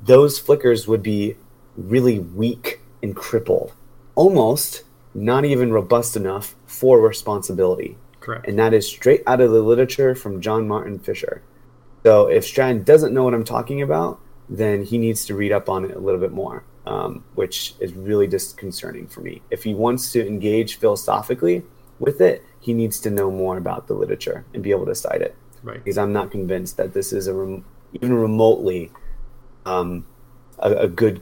those flickers would be really weak and crippled, almost not even robust enough for responsibility. Correct. And that is straight out of the literature from John Martin Fischer. So if Stratton doesn't know what I'm talking about, then he needs to read up on it a little bit more, um, which is really disconcerting for me. If he wants to engage philosophically with it, he needs to know more about the literature and be able to cite it. Right. Because I'm not convinced that this is a rem- even remotely um, a, a good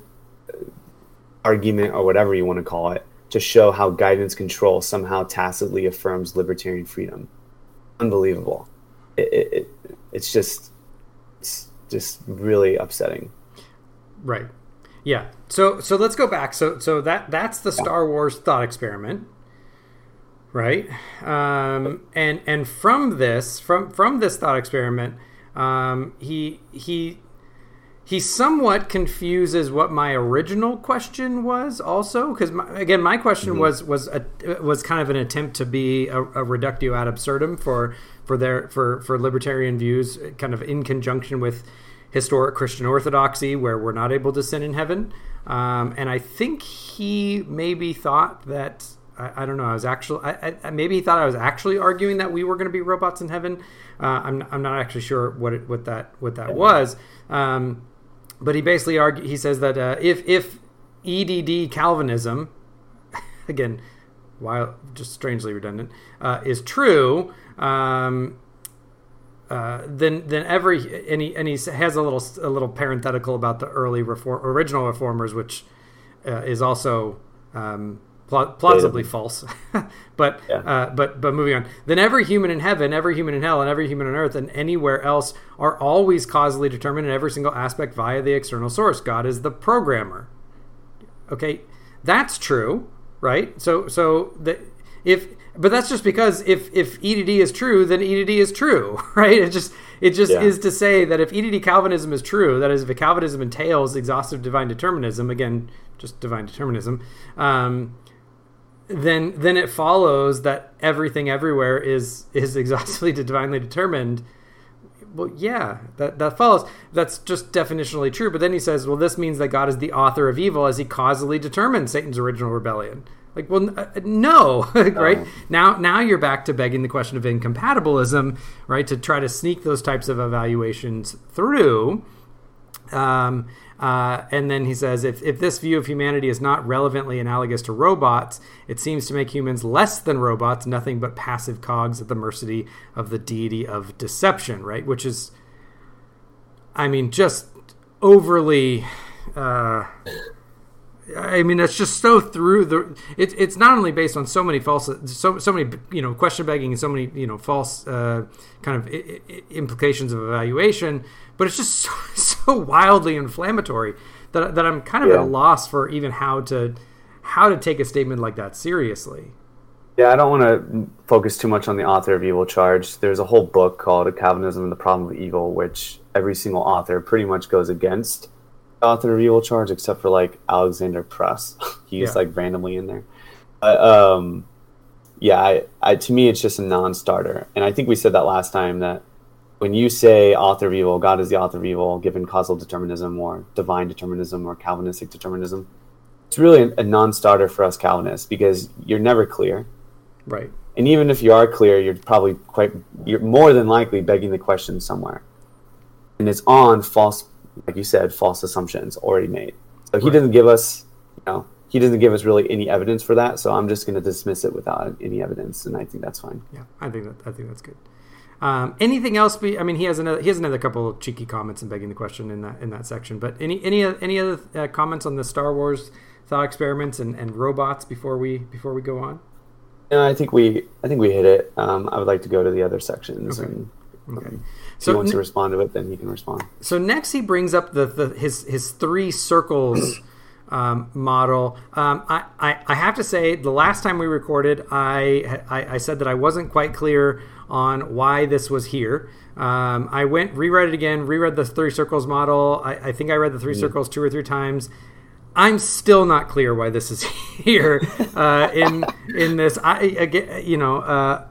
argument or whatever you want to call it to show how guidance control somehow tacitly affirms libertarian freedom. Unbelievable. It, it, it, it's just it's just really upsetting. Right. Yeah. So so let's go back. So so that that's the Star Wars thought experiment, right? Um, and and from this from from this thought experiment, um, he he he somewhat confuses what my original question was also because again my question was was a, was kind of an attempt to be a, a reductio ad absurdum for for their for for libertarian views kind of in conjunction with historic christian orthodoxy where we're not able to sin in heaven um, and i think he maybe thought that I, I don't know. I was actually I, I, maybe he thought I was actually arguing that we were going to be robots in heaven. Uh, I'm, I'm not actually sure what it, what that what that was. Um, but he basically argue, he says that uh, if if EDD Calvinism, again, while just strangely redundant, uh, is true, um, uh, then then every and he, and he has a little a little parenthetical about the early reform original reformers, which uh, is also um, pla- plausibly false. but Yeah. uh, but but moving on, then every human in heaven, every human in hell, and every human on earth, and anywhere else are always causally determined in every single aspect via the external source. God is the programmer. Okay, that's true, right? So so the if but that's just because if if EDD is true, then EDD is true, right? It just it just Yeah. is to say that if EDD Calvinism is true, that is, if Calvinism entails exhaustive divine determinism, again, just divine determinism, um, then then it follows that everything everywhere is is exhaustively divinely determined. Well, yeah, that that follows. That's just definitionally true. But then he says, well, this means that God is the author of evil as he causally determined Satan's original rebellion. Like, well, uh, no, right? Now, now you're back to begging the question of incompatibilism, right? To try to sneak those types of evaluations through. Um, uh, and then he says, if, if this view of humanity is not relevantly analogous to robots, it seems to make humans less than robots, nothing but passive cogs at the mercy of the deity of deception, right? Which is, I mean, just overly. Uh, I mean, that's just so through the. It's it's not only based on so many false, so so many you know question begging and so many you know false uh, kind of I- I- implications of evaluation, but it's just so, so wildly inflammatory that that I'm kind of at a loss for even how to how to take a statement like that seriously. Yeah, I don't want to focus too much on the author of Evil Charge. There's a whole book called Calvinism and the Problem of Evil, which every single author pretty much goes against author of Evil Charge, except for like Alexander Pruss. He's Yeah. like randomly in there. But, um, yeah, I, I, to me, it's just a non-starter. And I think we said that last time that when you say author of evil, God is the author of evil, given causal determinism or divine determinism or Calvinistic determinism, it's really a, a non-starter for us Calvinists because you're never clear. Right. And even if you are clear, you're probably quite, you're more than likely begging the question somewhere. And it's on false, like you said, false assumptions already made. So he Right. doesn't give us, you know, he doesn't give us really any evidence for that. So I'm just going to dismiss it without any evidence. And I think that's fine. Yeah, I think that I think that's good. Um, anything else? Be I mean, he has another he has another couple of cheeky comments and begging the question in that in that section. But any any any other uh, comments on the Star Wars thought experiments and, and robots before we before we go on? No, I think we, I think we hit it. Um, I would like to go to the other sections Okay. and Okay. If he So wants to respond to it, then he can respond. So next he brings up the, the his his three circles um, model. Um, I, I I have to say the last time we recorded, I, I I said that I wasn't quite clear on why this was here. Um, I went reread it again, reread the three circles model. I, I think I read the 3 circles two or three times. I'm still not clear why this is here uh, in in this. I, again, you know. Uh,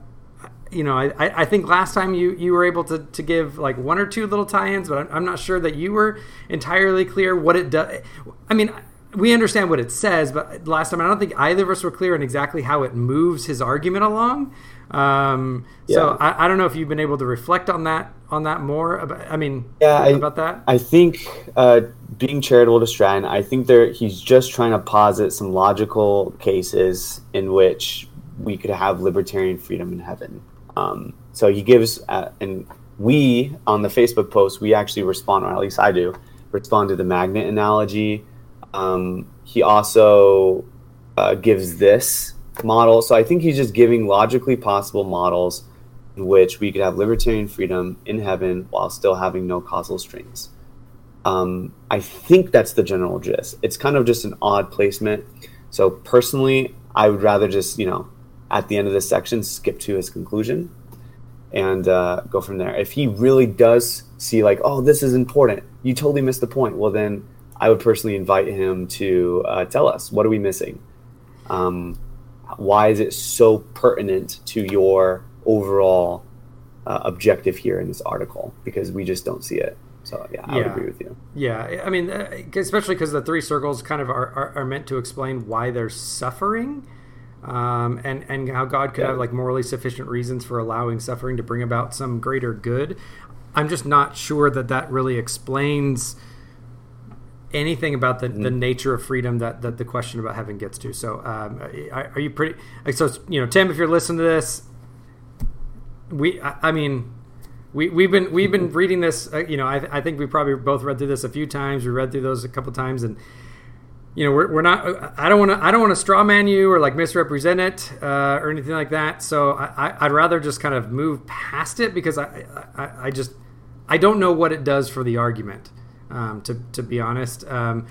you know, I, I think last time you, you were able to, to give like one or two little tie-ins, but I'm, I'm not sure that you were entirely clear what it does. I mean, we understand what it says, but last time I don't think either of us were clear on exactly how it moves his argument along. Um, So I, I don't know if you've been able to reflect on that on that more. About, I mean, Yeah, I- about that. I think uh, being charitable to Stratton, I think there he's just trying to posit some logical cases in which we could have libertarian freedom in heaven. Um, so he gives, uh, and we on the Facebook post, we actually respond, or at least I do, respond to the magnet analogy. Um, he also uh, gives this model. So I think he's just giving logically possible models in which we could have libertarian freedom in heaven while still having no causal strings. Um, I think that's the general gist. It's kind of just an odd placement. So personally, I would rather just you know at the end of this section skip to his conclusion and uh, go from there. If he really does see like, oh, this is important, you totally missed the point. Well, then I would personally invite him to uh, tell us what are we missing. Um, why is it so pertinent to your overall uh, objective here in this article? Because we just don't see it. So yeah, I would Yeah. agree with you. Yeah, I mean, uh, especially because the three circles kind of are, are, are meant to explain why they're suffering, um, and and how God could Yeah. have like morally sufficient reasons for allowing suffering to bring about some greater good. I'm just not sure that that really explains anything about the, the nature of freedom that, that the question about heaven gets to. So, um, are, are you pretty? Like, so you know, Tim, if you're listening to this, we, I, I mean, we, we've been we've been reading this. Uh, you know, I, I think we probably both read through this a few times. We read through those a couple times, and you know, we're, we're not. I don't want to. I don't want to straw man you or like misrepresent it uh, or anything like that. So I, I, I'd rather just kind of move past it because I, I, I just I don't know what it does for the argument. Um, to to be honest, um,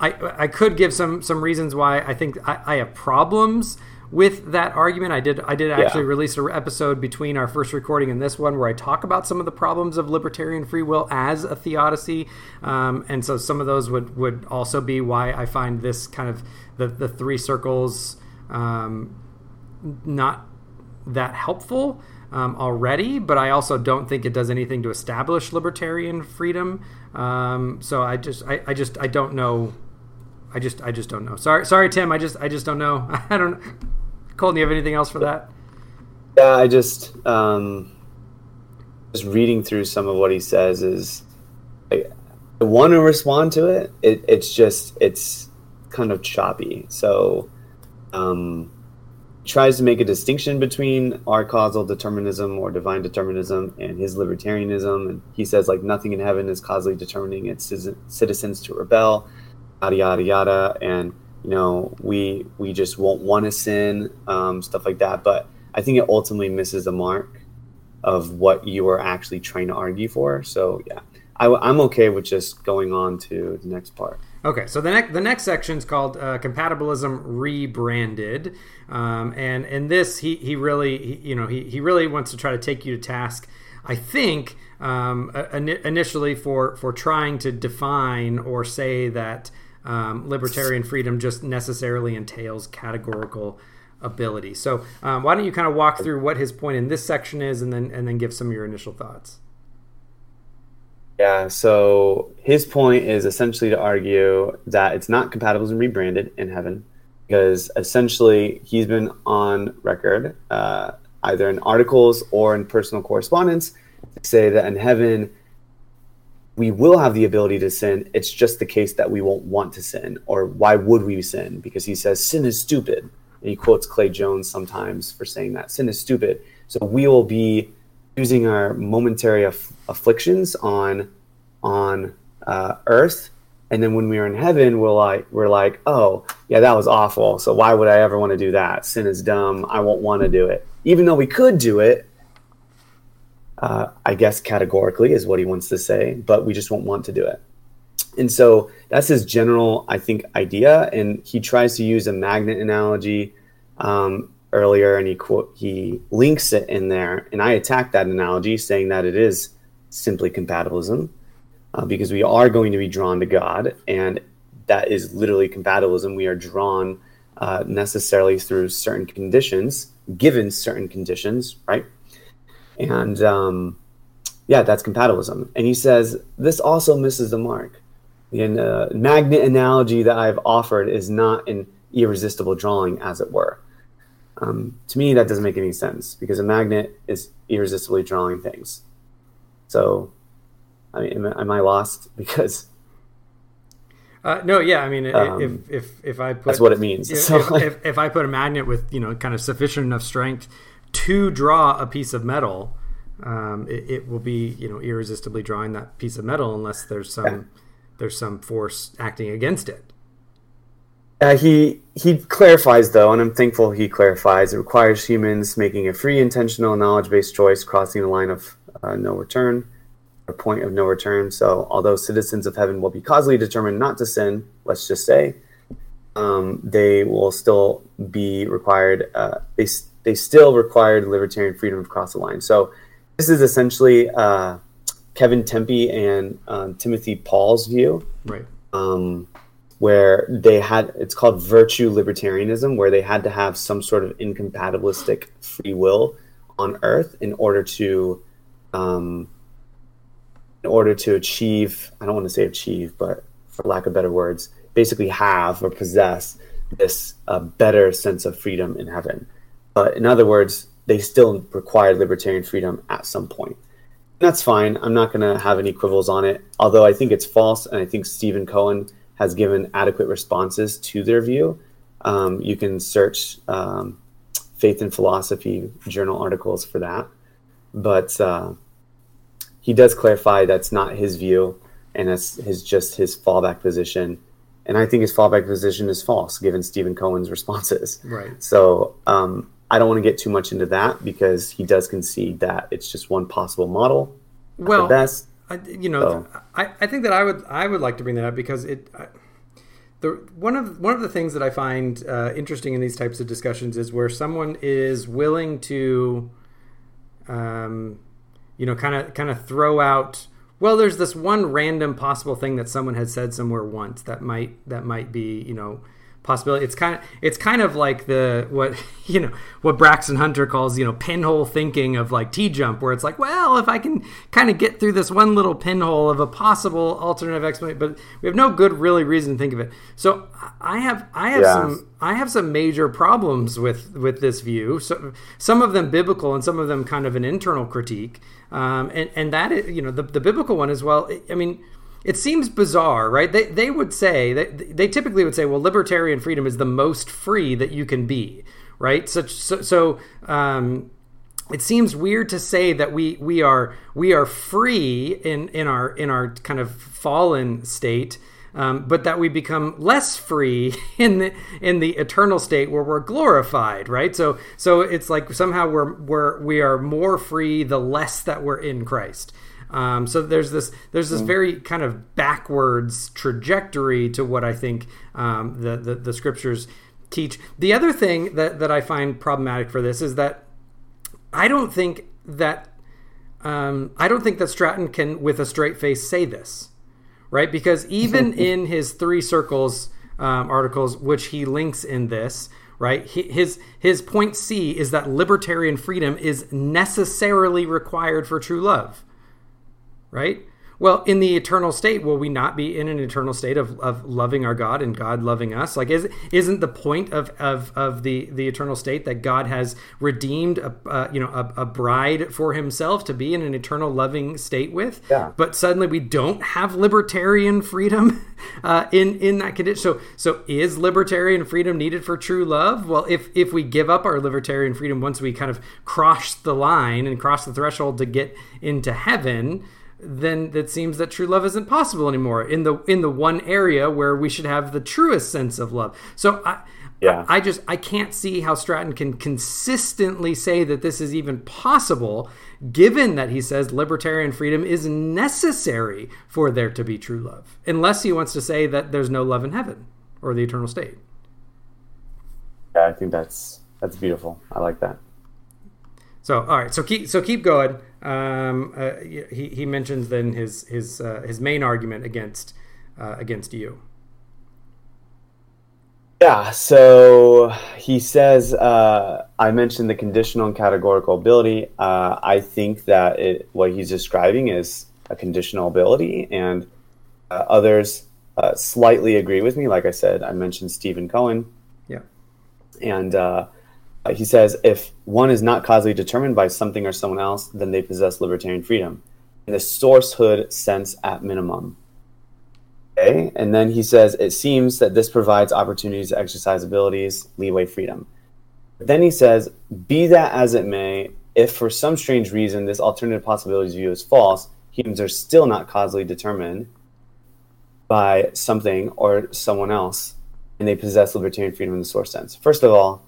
I I could give some some reasons why I think I, I have problems with that argument. I did I did actually Yeah. release an episode between our first recording and this one where I talk about some of the problems of libertarian free will as a theodicy, um, and so some of those would would also be why I find this kind of the the three circles um, not that helpful um, already, but I also don't think it does anything to establish libertarian freedom. Um, so I just, I, I just, I don't know. I just, I just don't know. Sorry, sorry, Tim. I just, I just don't know. I don't. Colton, you have anything else for that? Yeah, I just um, just reading through some of what he says is I, I want to respond to it. it. It's just it's kind of choppy. So um, tries to make a distinction between our causal determinism or divine determinism and his libertarianism, and he says like nothing in heaven is causally determining its citizens to rebel, yada yada yada, and you know we we just won't want to sin, um, stuff like that. But I think it ultimately misses the mark of what you are actually trying to argue for. So yeah, I, am okay with just going on to the next part. Okay, so the next the next section is called uh, compatibilism rebranded, um, and in this he he really he, you know he he really wants to try to take you to task. I think um, initially for for trying to define or say that um, libertarian freedom just necessarily entails categorical ability. So um, why don't you kind of walk through what his point in this section is, and then and then give some of your initial thoughts. Yeah, so his point is essentially to argue that it's not compatible and rebranded in heaven because essentially he's been on record, uh, either in articles or in personal correspondence, to say that in heaven we will have the ability to sin. It's just the case that we won't want to sin, or why would we sin? Because he says sin is stupid. And he quotes Clay Jones sometimes for saying that sin is stupid. So we will be using our momentary aff- afflictions on on uh, earth and then when we are in heaven we're like we're like oh yeah that was awful so why would i ever want to do that sin is dumb i won't want to do it even though we could do it uh, I guess categorically is what he wants to say, but we just won't want to do it. And so that's his general, I think, idea. And he tries to use a magnet analogy um, earlier, and he quote he links it in there. And I attack that analogy, saying that it is simply compatibilism, uh, because we are going to be drawn to God, and that is literally compatibilism. We are drawn uh, necessarily through certain conditions, given certain conditions, right? And um, yeah, that's compatibilism. And he says this also misses the mark. The uh, magnet analogy that I've offered is not an irresistible drawing, as it were. Um, to me, that doesn't make any sense because a magnet is irresistibly drawing things. So, I mean, am, am I lost? Because Uh, no, yeah, I mean, Um, if if if I put that's what it means. if, So, if, if, if I put a magnet with you know kind of sufficient enough strength to draw a piece of metal, um, it, it will be you know irresistibly drawing that piece of metal unless there's some Yeah. there's some force acting against it. Uh, he he clarifies though, and I'm thankful he clarifies. It requires humans making a free, intentional, knowledge-based choice, crossing the line of uh, no return, a point of no return. So, although citizens of heaven will be causally determined not to sin, let's just say, um, they will still be required. Uh, they s- they still required libertarian freedom to cross the line. So, this is essentially uh, Kevin Timpe and um, Timothy Pawl's view Right. um, where they had it's called virtue libertarianism, where they had to have some sort of incompatibilistic free will on Earth in order to, um, in order to achieve. I don't want to say achieve, but for lack of better words, basically have or possess this uh, better sense of freedom in heaven. But in other words, they still required libertarian freedom at some point. That's fine. I'm not going to have any quibbles on it. Although I think it's false, and I think Stephen Cohen has given adequate responses to their view. Um, you can search um, Faith and Philosophy journal articles for that. But uh, he does clarify that's not his view, and that's his just his fallback position. And I think his fallback position is false, given Stephen Cohen's responses. Right. So um, I don't want to get too much into that because he does concede that it's just one possible model. Well, best. I, you know, So- I, I think that I would I would like to bring that up because it. I, the, one of one of the things that I find uh, interesting in these types of discussions is where someone is willing to, um, you know, kind of kind of throw out. Well, there's this one random possible thing that someone had said somewhere once that might that might be you know possibility. It's kind of it's kind of like the what you know what Braxton Hunter calls you know pinhole thinking of like T jump, where it's like, well, if I can kind of get through this one little pinhole of a possible alternative explanation, but we have no good really reason to think of it. So I have I have Yeah. some I have some major problems with with this view. So some of them biblical and some of them kind of an internal critique. Um, and and that is, you know the the biblical one as well. I mean it seems bizarre, right? They, they would say they, they typically would say, well, libertarian freedom is the most free that you can be, right? Such so, so um, it seems weird to say that we we are we are free in in our in our kind of fallen state. Um, but that we become less free in the in the eternal state where we're glorified, right? So so it's like somehow we're we're we are more free the less that we're in Christ. Um, so there's this there's this very kind of backwards trajectory to what I think um, the, the the scriptures teach. The other thing that that I find problematic for this is that I don't think that um, I don't think that Stratton can, with a straight face, say this, right? Because even in his three circles um, articles, which he links in this, right? he- His his point C is that libertarian freedom is necessarily required for true love, right? Well, in the eternal state, will we not be in an eternal state of, of loving our God and God loving us? Like, is, isn't the point of, of, of the, the eternal state that God has redeemed a, uh, you know, a, a bride for himself to be in an eternal loving state with? Yeah. But suddenly we don't have libertarian freedom uh, in, in that condition. So, so is libertarian freedom needed for true love? Well, if, if we give up our libertarian freedom once we kind of cross the line and cross the threshold to get into heaven, then it seems that true love isn't possible anymore in the in the one area where we should have the truest sense of love. So I Yeah. I just I can't see how Stratton can consistently say that this is even possible, given that he says libertarian freedom is necessary for there to be true love, unless he wants to say that there's no love in heaven or the eternal state. Yeah, I think that's that's beautiful. I like that. So all right, so keep so keep going. Um, uh, he he mentions then his his uh, his main argument against uh, against you. Yeah, so he says, uh, I mentioned the conditional and categorical ability. Uh, I think that it, what he's describing is a conditional ability, and uh, others uh, slightly agree with me. Like I said, I mentioned Stephen Cohen, Yeah. and uh, he says if one is not causally determined by something or someone else, then they possess libertarian freedom in the sourcehood sense at minimum. Okay, and then he says it seems that this provides opportunities to exercise abilities, leeway, freedom. But then he says, be that as it may, if for some strange reason this alternative possibilities view is false, humans are still not causally determined by something or someone else, and they possess libertarian freedom in the source sense. First of all,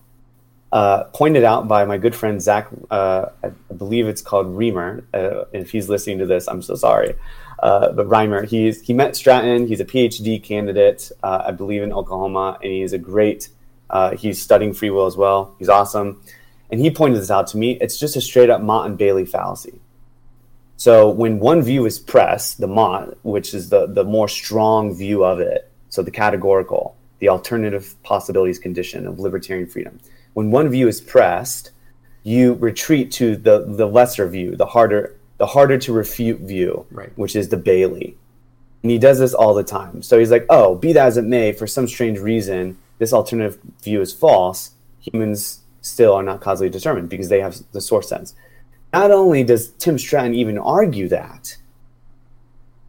uh, pointed out by my good friend Zach, uh, I believe it's called Reamer. Uh, if he's listening to this, I'm so sorry. Uh, but Reimer, he's he met Stratton. He's a PhD candidate, uh, I believe, in Oklahoma, and he's a great. He's studying free will as well. He's awesome, and he pointed this out to me. It's just a straight up Motte and Bailey fallacy. So when one view is pressed, the Motte, which is the the more strong view of it, so the categorical, the alternative possibilities condition of libertarian freedom. When one view is pressed, you retreat to the the lesser view, the harder the harder to refute view, Right. which is the Bailey. And he does this all the time. So he's like, oh, be that as it may, for some strange reason, this alternative view is false. Humans still are not causally determined because they have the source sense. Not only does Tim Stratton even argue that,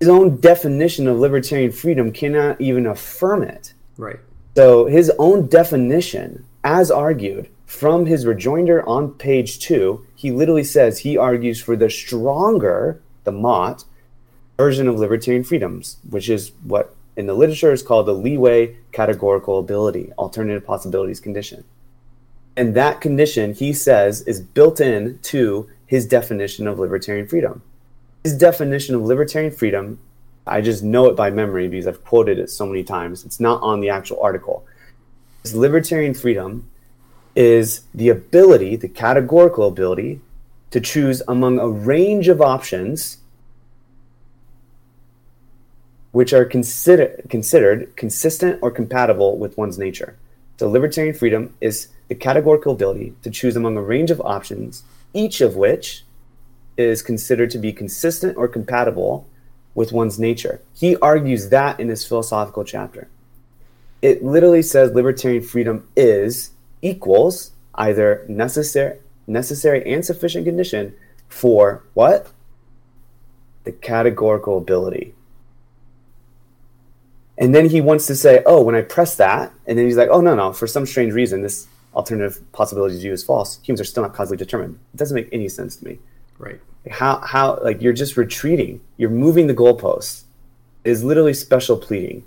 his own definition of libertarian freedom cannot even affirm it. Right. So his own definition, as argued from his rejoinder on page two, he literally says he argues for the stronger, the Motte, version of libertarian freedoms, which is what in the literature is called the leeway categorical ability, alternative possibilities condition. And that condition, he says, is built in to his definition of libertarian freedom. His definition of libertarian freedom, I just know it by memory because I've quoted it so many times. It's not on the actual article. Libertarian freedom is the ability, the categorical ability, to choose among a range of options which are consider, considered consistent or compatible with one's nature. So, libertarian freedom is the categorical ability to choose among a range of options, each of which is considered to be consistent or compatible with one's nature. He argues that in his philosophical chapter. It literally says libertarian freedom is equals either necessary necessary and sufficient condition for what? The categorical ability. And then he wants to say, oh, when I press that, and then he's like, oh, no, no, for some strange reason, this alternative possibility view is false. Humans are still not causally determined. It doesn't make any sense to me. Right. How, how, like, you're just retreating. You're moving the goalposts. It is literally special pleading.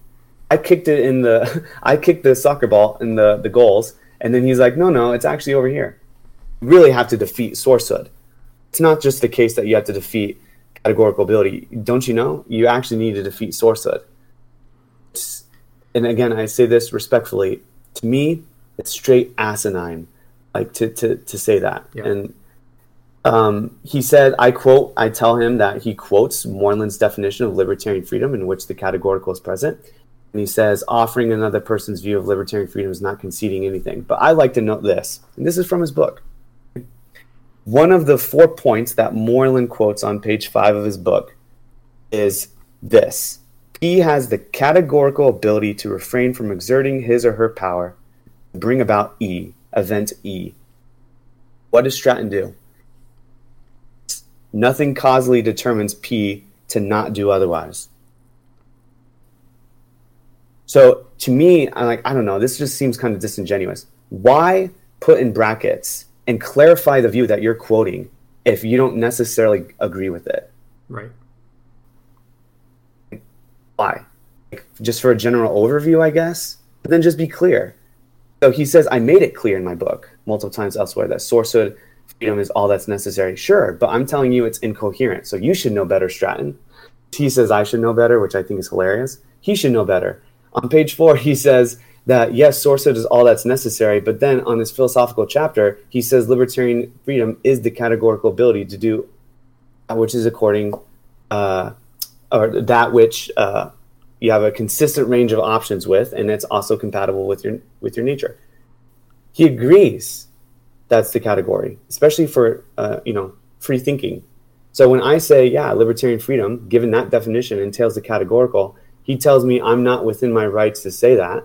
I kicked it in the, I kicked the soccer ball in the, the goals, and then he's like, no, no, it's actually over here. You really have to defeat sourcehood. It's not just the case that you have to defeat categorical ability. Don't you know? You actually need to defeat sourcehood it's- and again, I say this respectfully. To me, it's straight asinine, like to to to say that. Yeah. And um, he said, I quote, I tell him that he quotes Moreland's definition of libertarian freedom, in which the categorical is present. And he says, offering another person's view of libertarian freedom is not conceding anything. But I like to note this, and this is from his book. One of the four points that Moreland quotes on page five of his book is this P has the categorical ability to refrain from exerting his or her power to bring about E, event E. What does Stratton do? Nothing causally determines P to not do otherwise. So to me, I'm like, I don't know, this just seems kind of disingenuous. Why put in brackets and clarify the view that you're quoting if you don't necessarily agree with it? Right. Why? Like, just for a general overview, I guess? But then just be clear. So he says, I made it clear in my book multiple times elsewhere that sourcehood freedom is all that's necessary. Sure, but I'm telling you it's incoherent. So you should know better, Stratton. He says I should know better, which I think is hilarious. He should know better. On page four, he says that yes, sourcehood is all that's necessary, but then on his philosophical chapter, he says libertarian freedom is the categorical ability to do which is according, uh, or that which uh, you have a consistent range of options with, and it's also compatible with your with your nature. He agrees that's the category, especially for uh, you know free thinking. So when I say yeah, libertarian freedom, given that definition entails the categorical, he tells me I'm not within my rights to say that,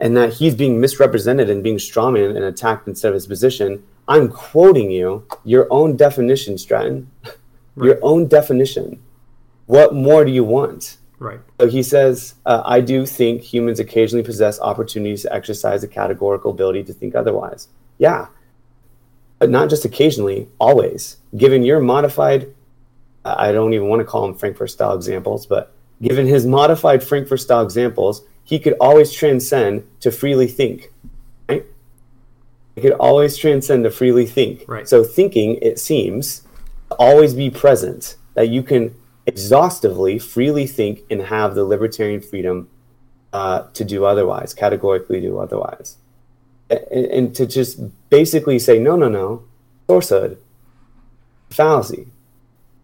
and that he's being misrepresented and being strawman and attacked instead of his position. I'm quoting you your own definition, Stratton, your own definition. What more do you want? Right. So he says, uh, I do think humans occasionally possess opportunities to exercise a categorical ability to think otherwise. Yeah. But not just occasionally, always. Given your modified, I don't even want to call them Frankfurt style examples, but given his modified Frankfurt style examples, he could always transcend to freely think. Right? He could always transcend to freely think. Right. So thinking, it seems, always be present, that you can exhaustively, freely think and have the libertarian freedom uh, to do otherwise, categorically do otherwise. And, and to just basically say, no, no, no, sourcehood, fallacy.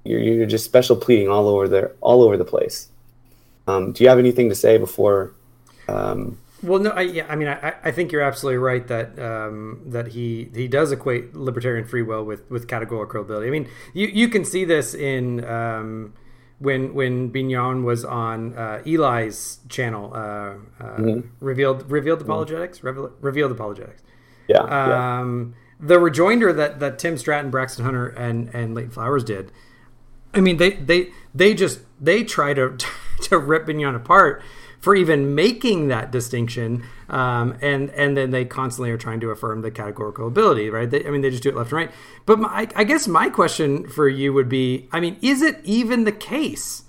You're, you're just special pleading all over there, all over the place. Um, do you have anything to say before? Um, Well, no, I, yeah, I mean, I, I think you're absolutely right that um, that he he does equate libertarian free will with with categorical ability. I mean, you you can see this in um, when when Bignon was on uh, Eli's channel, uh, uh, revealed revealed apologetics, Reveal, revealed apologetics. yeah, yeah. Um, the rejoinder that that Tim Stratton, Braxton Hunter, and and Leighton Flowers did. I mean, they they they just they try to to rip Bignon apart for even making that distinction, um, and and then they constantly are trying to affirm the categorical ability, right? They, I mean, they just do it left and right. But my, I, guess my question for you would be: I mean, is it even the case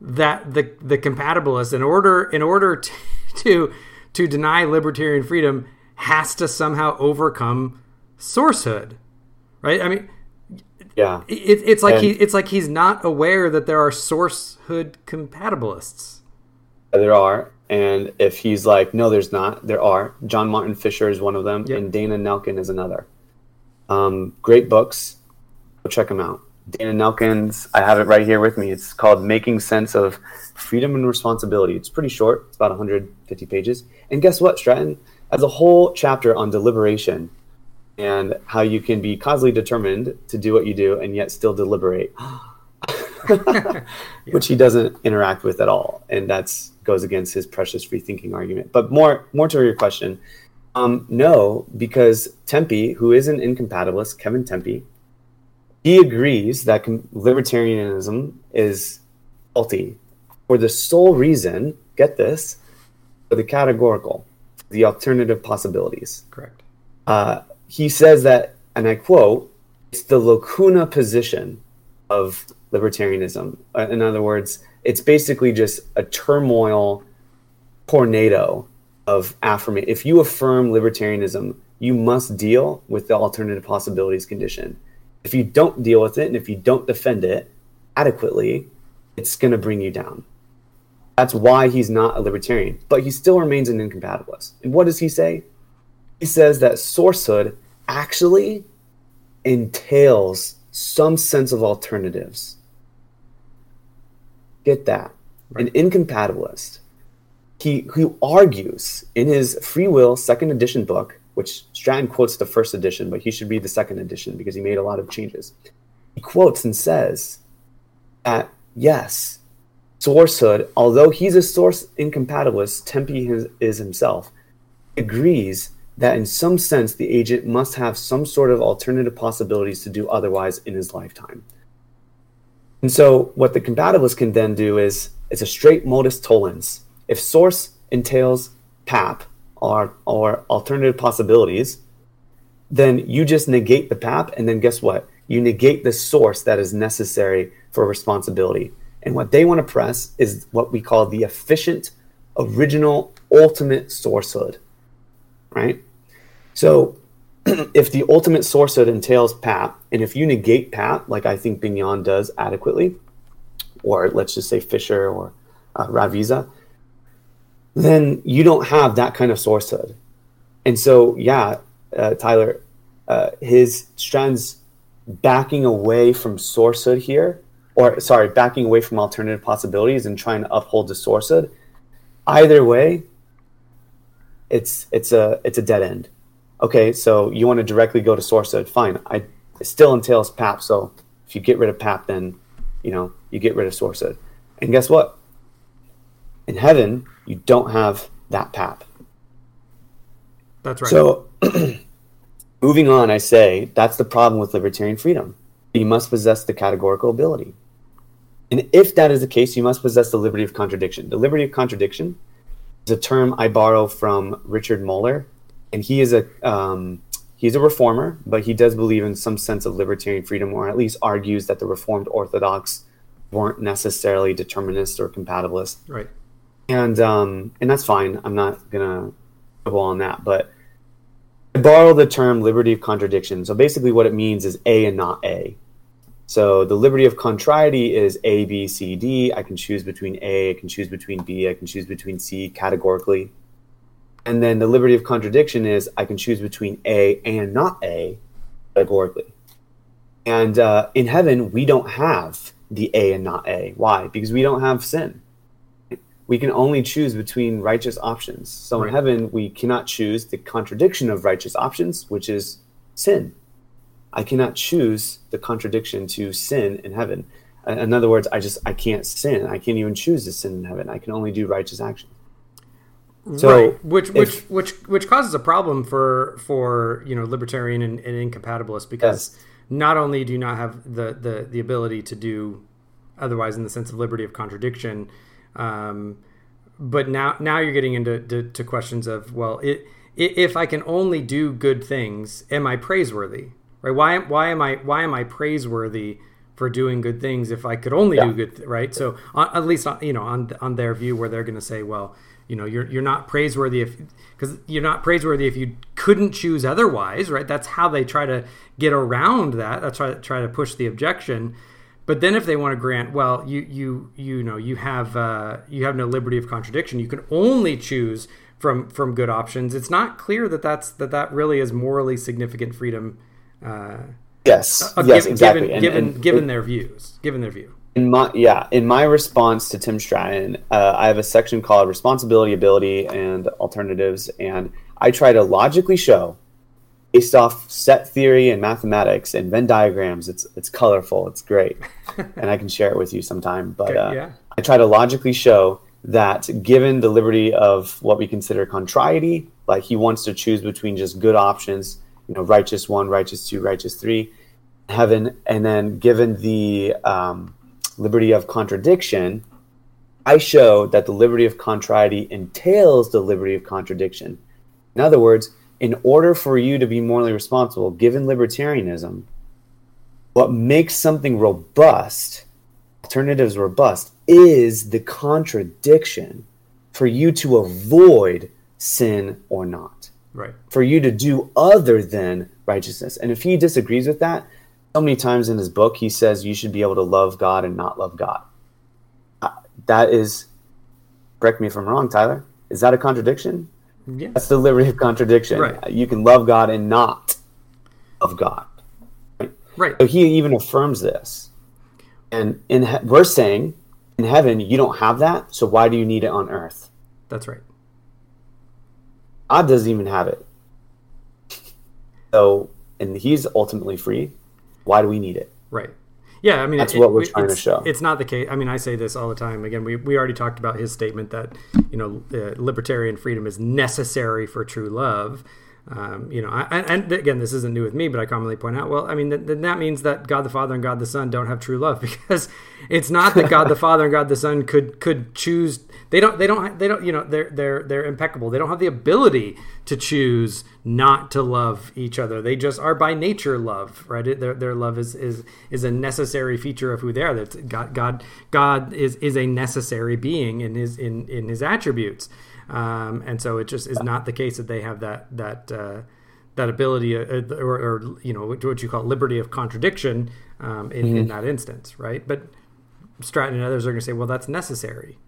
that the the compatibilist, in order in order to, to deny libertarian freedom, has to somehow overcome sourcehood, right? I mean, yeah. it, it's like And- he it's like he's not aware that there are sourcehood compatibilists. There are. And if he's like, no, there's not, there are. John Martin Fischer is one of them, Yep. and Dana Nelkin is another. Um, great books. Go check them out. Dana Nelkin's, I have it right here with me. It's called Making Sense of Freedom and Responsibility. It's pretty short, it's about 150 pages. And guess what, Stratton? Has a whole chapter on deliberation and how you can be causally determined to do what you do and yet still deliberate. which he doesn't interact with at all, and that's goes against his precious free thinking argument. But more more to your question, um, no, because Timpe, who is an incompatibilist, Kevin Timpe, he agrees that libertarianism is faulty for the sole reason. Get this, for the categorical, the alternative possibilities Correct. uh, he says that, and I quote, it's the lacuna position of libertarianism. Uh, In other words, it's basically just a turmoil tornado of affirmation. If you affirm libertarianism, you must deal with the alternative possibilities condition. If you don't deal with it and if you don't defend it adequately, it's going to bring you down. That's why he's not a libertarian, but he still remains an incompatibilist. And what does he say? he says that sourcehood actually entails some sense of alternatives. Get that. An incompatibilist. He who argues in his free will second edition book, which Stratton quotes the first edition, but he should read the second edition because he made a lot of changes. He quotes and says that yes, sourcehood, although he's a source incompatibilist, Timpe is himself, agrees that in some sense the agent must have some sort of alternative possibilities to do otherwise in his lifetime. And so what the compatibilist can then do is it's a straight modus tollens. If source entails PAP or, or alternative possibilities, then you just negate the PAP and then guess what? You negate the source that is necessary for responsibility. And what they want to press is what we call the efficient, original, ultimate sourcehood. Right? So if the ultimate sourcehood entails PAP, and if you negate PAP, like I think Bignon does adequately, or let's just say Fischer or uh, Ravizza, then you don't have that kind of sourcehood. And so, yeah, uh, Tyler, uh, his strands backing away from sourcehood here, or sorry, backing away from alternative possibilities and trying to uphold the sourcehood. Either way, it's it's a it's a dead end. Okay, so you want to directly go to sourcehood, fine. I it still entails PAP, so if you get rid of PAP, then you know you get rid of sourcehood. And guess what? In heaven, you don't have that PAP. That's right. So, moving on, I say that's the problem with libertarian freedom. You must possess the categorical ability. And if that is the case, you must possess the liberty of contradiction. The liberty of contradiction is a term I borrow from Richard Muller, and he is a um, he's a reformer, but he does believe in some sense of libertarian freedom, or at least argues that the Reformed Orthodox weren't necessarily determinist or compatibilist right. and um, and that's fine. I'm not gonna quibble on that, but I borrow the term liberty of contradiction. So basically, what it means is A and not A. So the liberty of contrariety is A, B, C, D. I can choose between A, I can choose between B, I can choose between C categorically. And then the liberty of contradiction is I can choose between A and not A categorically. And uh, in heaven, we don't have the A and not A. Why? Because we don't have sin we can only choose between righteous options. So Right. in heaven, we cannot choose the contradiction of righteous options, which is sin. I cannot choose the contradiction to sin in heaven. In other words, I just I can't sin. I can't even choose to sin in heaven. I can only do righteous actions. So right. Which which if- which which causes a problem for for you know libertarian and, and incompatibilists because Yes. not only do you not have the, the the ability to do otherwise in the sense of liberty of contradiction, um, but now now you're getting into to, to questions of well it, if I can only do good things, am I praiseworthy? Right? Why am why am I why am I praiseworthy for doing good things if I could only Yeah. do good? Th- right? So on, at least on, you know on on their view where they're going to say, well, you know, you're you're not praiseworthy if because you're not praiseworthy if you couldn't choose otherwise, right? That's how they try to get around that. That's try try to push the objection. But then if they want to grant, well, you you you know you have uh, you have no liberty of contradiction. You can only choose from from good options. It's not clear that that's that that really is morally significant freedom. Uh, Yes, uh, yes, given, exactly. Given And- given, and given it- their views, given their view. in my yeah in my response to tim stratton uh, i have a section called responsibility ability and alternatives and i try to logically show based off set theory and mathematics and venn diagrams it's it's colorful it's great and i can share it with you sometime but Okay, uh, yeah. i try to logically show that given the liberty of what we consider contrariety like he wants to choose between just good options you know righteous one righteous two righteous three heaven and then given the um, liberty of contradiction i show that the liberty of contrariety entails the liberty of contradiction. In other words in order for you to be morally responsible given libertarianism what makes something robust alternatives robust is the contradiction for you to avoid sin or not Right. for you to do other than righteousness. And if he disagrees with that, so many times in his book, he says you should be able to love God and not love God. Uh, that is, correct me if I'm wrong, Tyler. Is that a contradiction? Yeah. That's the liberty of contradiction. Right. Uh, You can love God and not love God. Right. So he even affirms this. And in he- we're saying in heaven, you don't have that. So why do you need it on earth? That's right. God doesn't even have it. So, and he's ultimately free. Why do we need it? Right. Yeah, I mean That's what we're trying to show. It's not the case. I mean, I say this all the time. Again, we, we already talked about his statement that you know uh, libertarian freedom is necessary for true love. Um, you know, I, and, and again, this isn't new with me, but I commonly point out, well, I mean, then that means that God the Father and God the Son don't have true love because it's not that God the Father and God the Son could could choose. They don't. They don't. They don't. You know, they're they're they're impeccable. They don't have the ability to choose not to love each other. They just are by nature love, right? Their, their love is is is a necessary feature of who they are. That God God God is is a necessary being in his in in his attributes. Um, and so it just is not the case that they have that that uh, that ability uh, or, or, you know what you call liberty of contradiction um, in, mm-hmm. in that instance, right? But Stratton and others are going to say, well, that's necessary.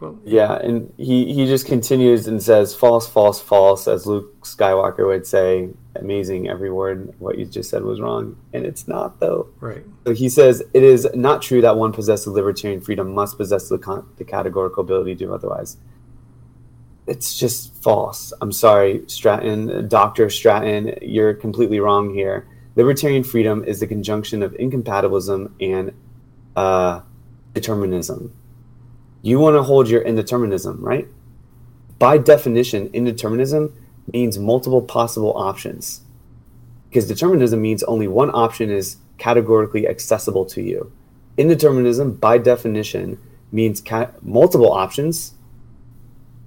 Well, yeah, and he he just continues and says, "False, false, false," as Luke Skywalker would say. Amazing, every word what you just said was wrong, and it's not though. Right. So he says it is not true that one possessed libertarian freedom must possess the, con- the categorical ability to do otherwise it's just false. I'm sorry, Stratton, Dr. Stratton, you're completely wrong here. Libertarian freedom is the conjunction of incompatibilism and uh, determinism. You want to hold your indeterminism, right? By definition, indeterminism means multiple possible options. Because determinism means only one option is categorically accessible to you. Indeterminism, by definition, means ca- multiple options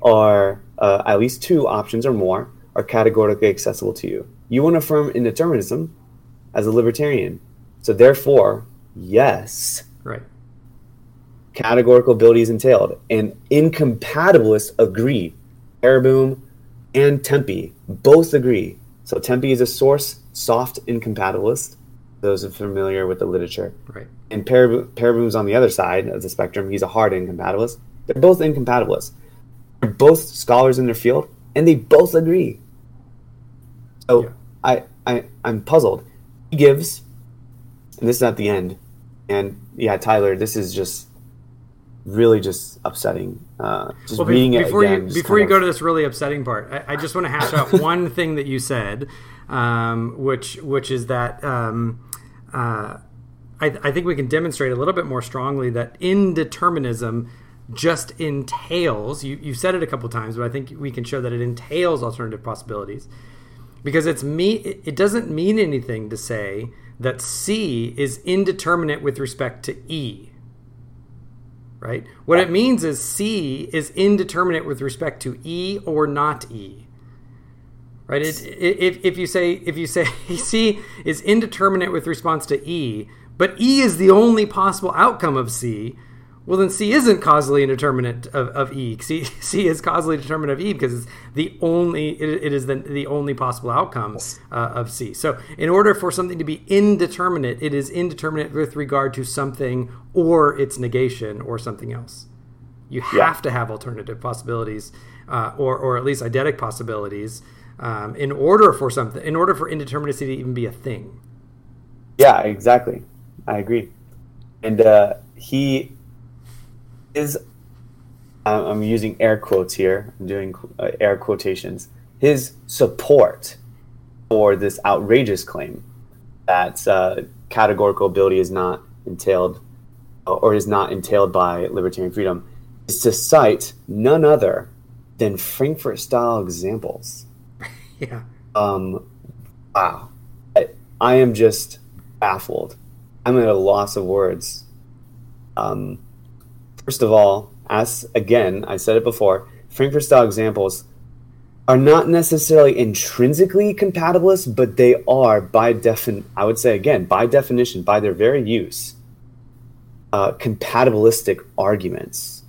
are uh, at least two options or more are categorically accessible to you. You want to affirm indeterminism as a libertarian. So therefore, yes. Right. Categorical ability is entailed. And incompatibilists agree. Pereboom and Timpe both agree. So Timpe is a source soft incompatibilist. Those are familiar with the literature. Right. And Pereboom's on the other side of the spectrum. He's a hard incompatibilist. They're both incompatibilists both scholars in their field, and they both agree. So yeah. I, I I'm puzzled. He gives, and this is at the end, and yeah, Tyler, this is just really just upsetting. Uh, just well, reading before it again, you before you go to this really upsetting part, I, I just want to hash out one thing that you said, um, which which is that. Um, uh, I, I, think we can demonstrate a little bit more strongly that indeterminism just entails you, you said it a couple times but i think we can show that it entails alternative possibilities. Because it's me it doesn't mean anything to say that c is indeterminate with respect to e. Right? What it means is c is indeterminate with respect to e or not e. Right? It, if, if you say if you say c is indeterminate with response to e but e is the only possible outcome of c well, then C isn't causally indeterminate of, of E. C, C is causally determinate of E because it's the only it, it is the, the only possible outcome uh, of C. So, in order for something to be indeterminate, it is indeterminate with regard to something or its negation or something else. You have yeah. to have alternative possibilities, uh, or or at least eidetic possibilities, um, in order for something, in order for indeterminacy to even be a thing. Yeah, exactly. I agree. And uh, he his I'm using air quotes here. I'm doing uh, air quotations. His support for this outrageous claim that uh, categorical ability is not entailed or is not entailed by libertarian freedom is to cite none other than Frankfurt style examples. yeah. Um, wow. I, I am just baffled. I'm at a loss of words. Um, First of all, as again, I said it before, Frankfurt style examples are not necessarily intrinsically compatibilist, but they are by defin I would say again, by definition, by their very use, uh, compatibilistic arguments.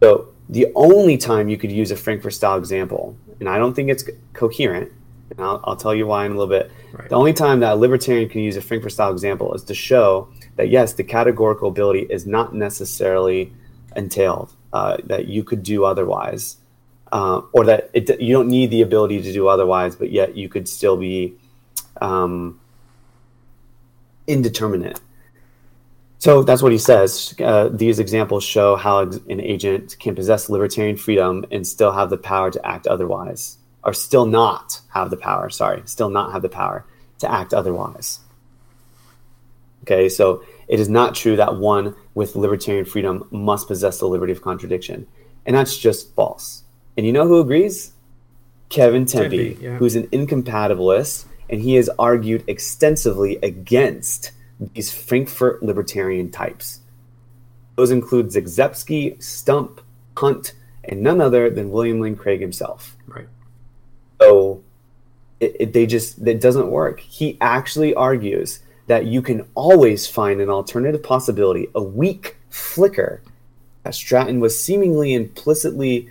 So the only time you could use a Frankfurt style example, and I don't think it's coherent, and I'll, I'll tell you why in a little bit. Right. The only time that a libertarian can use a Frankfurt style example is to show that yes, the categorical ability is not necessarily entailed uh, that you could do otherwise, uh, or that it, you don't need the ability to do otherwise, but yet you could still be um, indeterminate. So that's what he says. Uh, these examples show how an agent can possess libertarian freedom and still have the power to act otherwise, or still not have the power, sorry, still not have the power to act otherwise. Okay, so it is not true that one with libertarian freedom must possess the liberty of contradiction. And that's just false. And you know who agrees? Kevin Timpe, Timpe, yeah. who's an incompatibilist, and he has argued extensively against these Frankfurt libertarian types. Those include Zagzebski, Stump, Hunt, and none other than William Lane Craig himself. Right. So it, it, they just it doesn't work. He actually argues that you can always find an alternative possibility, a weak flicker that Stratton was seemingly implicitly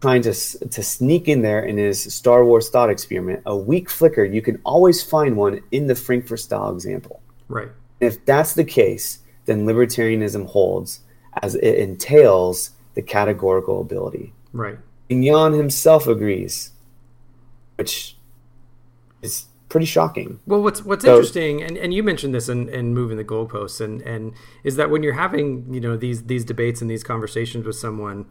trying to to sneak in there in his Star Wars thought experiment. A weak flicker, you can always find one in the Frankfurt style example. Right. If that's the case, then libertarianism holds as it entails the categorical ability. Right. Bignon himself agrees, which is pretty shocking. Well, what's what's So- interesting, and, and you mentioned this in, in moving the goalposts, and, and is that when you're having you know these these debates and these conversations with someone,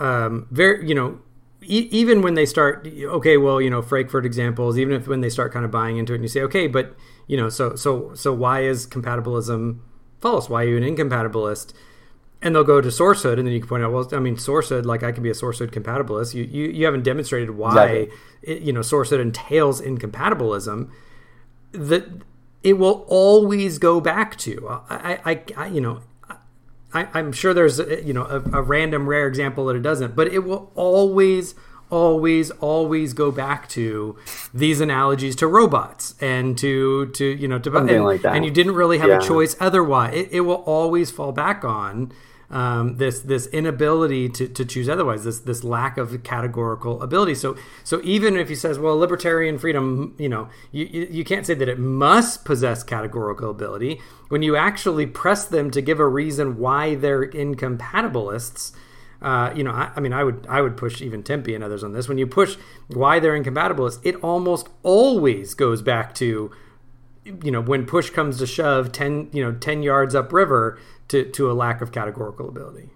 um, very you know, e- even when they start, okay, well, you know, Frankfurt examples, even if when they start kind of buying into it, and you say, okay, but you know, so so so why is compatibilism false? Why are you an incompatibilist? And they'll go to sourcehood and then you can point out well i mean sourcehood like i can be a sourcehood compatibilist you you, you haven't demonstrated why Exactly. it, you know sourcehood entails incompatibilism that it will always go back to i i, I you know I, I'm sure there's a, you know a, a random rare example that it doesn't, but it will always, always, always go back to these analogies to robots and to to you know to Something and, like that. and you didn't really have Yeah. a choice otherwise. It, it will always fall back on um, this this inability to, to choose otherwise. This this lack of categorical ability. So so even if he says, well, libertarian freedom, you know, you, you, you can't say that it must possess categorical ability when you actually press them to give a reason why they're incompatibilists. Uh, you know, I, I mean, I would I would push even Timpe and others on this. When you push why they're incompatibilists, it almost always goes back to you know when push comes to shove 10 you know 10 yards upriver to to a lack of categorical ability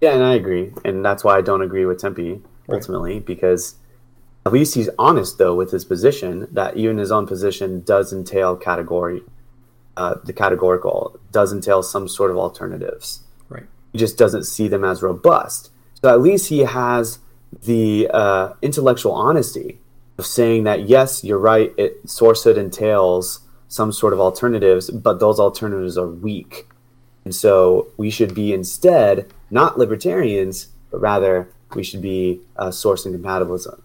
Yeah, and I agree, and that's why I don't agree with Timpe ultimately because at least he's honest though with his position that even his own position does entail category, uh, the categorical does entail some sort of alternatives. right He just doesn't see them as robust. So at least he has the uh, intellectual honesty of saying that yes, you're right. It sourcehood entails some sort of alternatives, but those alternatives are weak. And so we should be instead not libertarians, but rather we should be uh, source incompatibilism,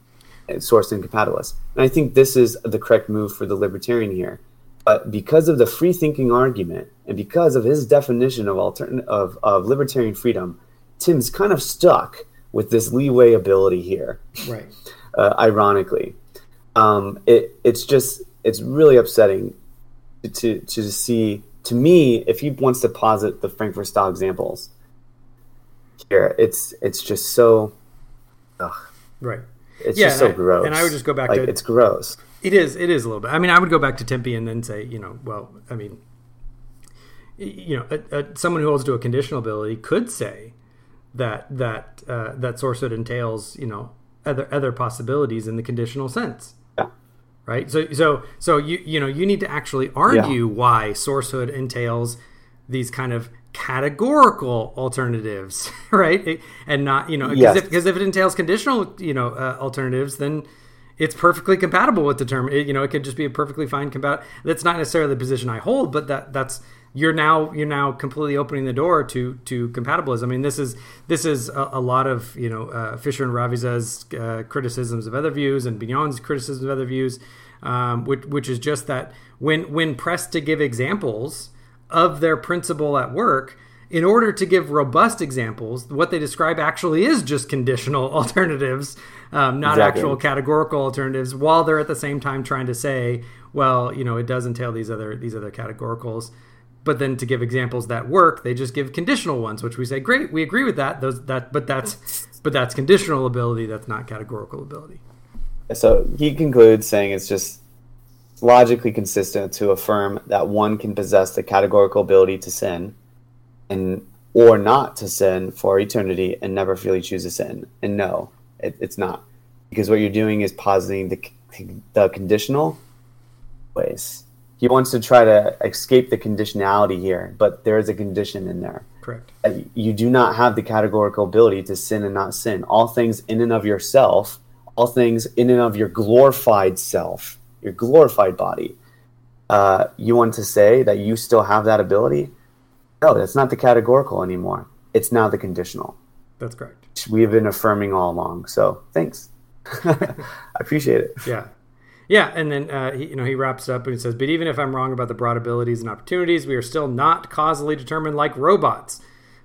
uh, source incompatibilists. And I think this is the correct move for the libertarian here. But because of the free thinking argument and because of his definition of altern- of, of libertarian freedom, Tim's kind of stuck with this leeway ability here right uh, ironically. Um, it it's just it's really upsetting to, to to see to me if he wants to posit the Frankfurt style examples here. It's it's just so ugh, right it's Yeah, just so I- gross. and I would just go back like, to- it's gross. it is it is a little bit i mean i would go back to timpe and then say you know well i mean you know a, a, someone who holds to a conditional ability could say that that uh, that sourcehood entails you know other other possibilities in the conditional sense. Right? So so so you you know you need to actually argue why sourcehood entails these kind of categorical alternatives right? It- and not you know because Yes. if, because if it entails conditional you know uh, alternatives then it's perfectly compatible with the term it, you know it could just be a perfectly fine compat that's not necessarily the position i hold but that that's you're now you're now completely opening the door to to compatibilism i mean this is this is a, a lot of you know uh, fischer and ravizza's uh, criticisms of other views and bignon's criticisms of other views um, which, which is just that when when pressed to give examples of their principle at work in order to give robust examples what they describe actually is just conditional alternatives um, not Exactly. actual categorical alternatives while they're at the same time trying to say well you know it does entail these other these other categoricals but then to give examples that work they just give conditional ones which we say great we agree with that those that but that's but that's conditional ability that's not categorical ability So he concludes saying it's just logically consistent to affirm that one can possess the categorical ability to sin and or not to sin for eternity and never freely choose to sin. And no, it, it's not. Because what you're doing is positing the, the conditional ways. He wants to try to escape the conditionality here, but there is a condition in there correct you do not have the categorical ability to sin and not sin. All things in and of yourself, all things in and of your glorified self, your glorified body, uh, you want to say that you still have that ability? No, that's not the categorical anymore. It's now the conditional. That's correct. We've been affirming all along. So thanks. I appreciate it. Yeah. Yeah, and then uh, he, you know he wraps up and he says, "But even if I'm wrong about the broad abilities and opportunities, we are still not causally determined like robots,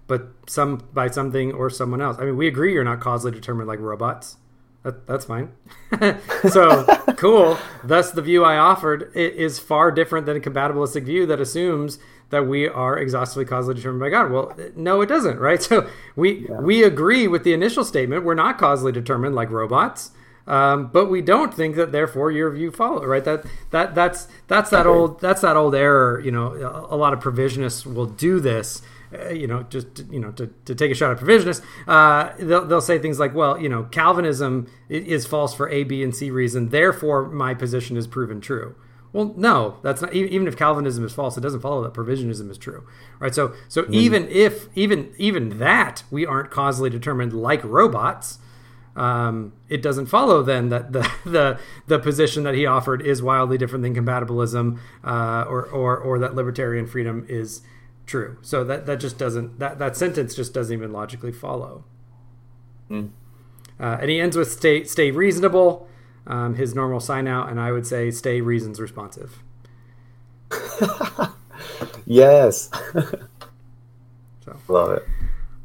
but some by something or someone else. I mean, we agree you're not causally determined like robots. That, that's fine. so cool. Thus, the view I offered is far different than a compatibilistic view that assumes that we are exhaustively causally determined by God. Well, no, it doesn't, right? So we we agree with the initial statement. We're not causally determined like robots. Um, but we don't think that therefore your view follow right that that that's that's that old that's that old error you know a, a lot of provisionists will do this uh, you know just to, you know to, to take a shot at provisionists uh, they'll, they'll say things like well you know calvinism is false for a b and c reason therefore my position is proven true well, no, that's not. Even if Calvinism is false, it doesn't follow that provisionism is true, right? So, so even if even even that we aren't causally determined like robots, um, it doesn't follow then that the, the the position that he offered is wildly different than compatibilism, uh, or, or or that libertarian freedom is true. So that that just doesn't that that sentence just doesn't even logically follow. Uh, and he ends with stay stay reasonable, um, his normal sign out, and I would say stay reasons responsive. Yes. So. Love it.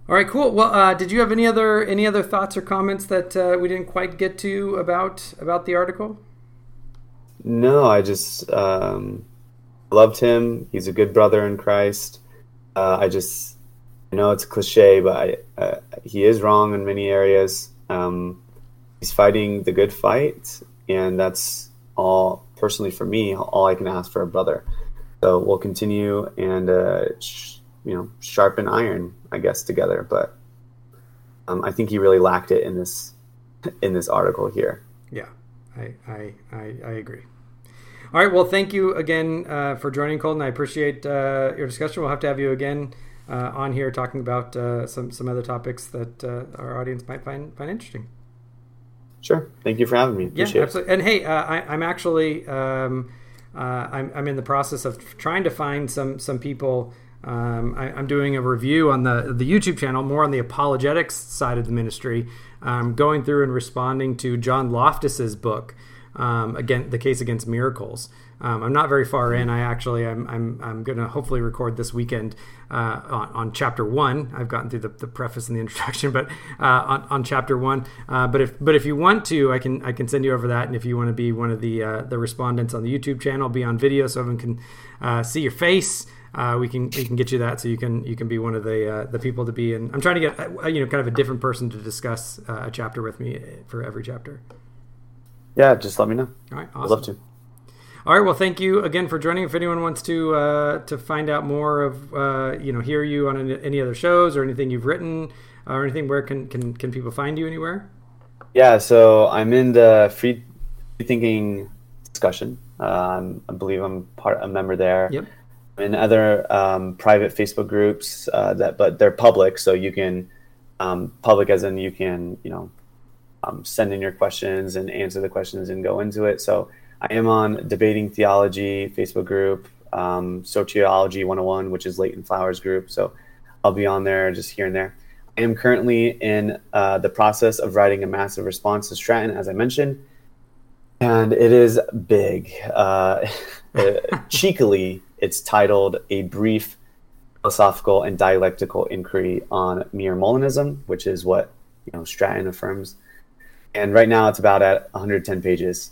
All right, cool. Well, uh, did you have any other any other thoughts or comments that uh, we didn't quite get to about about the article? No, I just um, loved him. He's a good brother in Christ. Uh, I just, I know it's cliche, but I, uh, he is wrong in many areas. Um, he's fighting the good fight, and that's all. Personally, for me, all I can ask for a brother. So we'll continue and uh, sh- you know sharpen iron, I guess, together. But um, I think he really lacked it in this in this article here. Yeah, I I, I, I agree. All right. Well, thank you again uh, for joining, Colton. I appreciate uh, your discussion. We'll have to have you again uh, on here talking about uh, some some other topics that uh, our audience might find find interesting. Sure. Thank you for having me. Appreciate yeah, it. absolutely. And hey, uh, I, I'm actually um, uh, I'm, I'm in the process of trying to find some some people. Um, I, I'm doing a review on the the YouTube channel, more on the apologetics side of the ministry, um, going through and responding to John Loftus's book, um, again the case against miracles. Um, I'm not very far in. I actually I'm I'm, I'm going to hopefully record this weekend uh, on, on chapter one. I've gotten through the, the preface and the introduction, but uh, on, on chapter one. Uh, but if but if you want to, I can I can send you over that. And if you want to be one of the uh, the respondents on the YouTube channel, be on video so everyone can uh, see your face. Uh, we can we can get you that so you can you can be one of the uh, the people to be in. I'm trying to get uh, you know kind of a different person to discuss uh, a chapter with me for every chapter. Yeah, just let me know. All right, I'd love to. All right. Well, thank you again for joining. If anyone wants to uh, to find out more of uh, you know hear you on any, any other shows or anything you've written or anything, where can can, can people find you anywhere? Yeah, so I'm in the free free thinking discussion. Um, I believe I'm part a member there. Yep. In other um, private Facebook groups uh, that, but they're public, so you can um, public as in you can you know um, send in your questions and answer the questions and go into it. So I am on debating theology Facebook group, um, Soteriology 101, which is Leighton Flowers group. So I'll be on there just here and there. I am currently in uh, the process of writing a massive response to Stratton, as I mentioned, and it is big. Uh, cheekily, it's titled "A Brief Philosophical and Dialectical Inquiry on Mere Molinism," which is what you know Stratton affirms. And right now, it's about at 110 pages.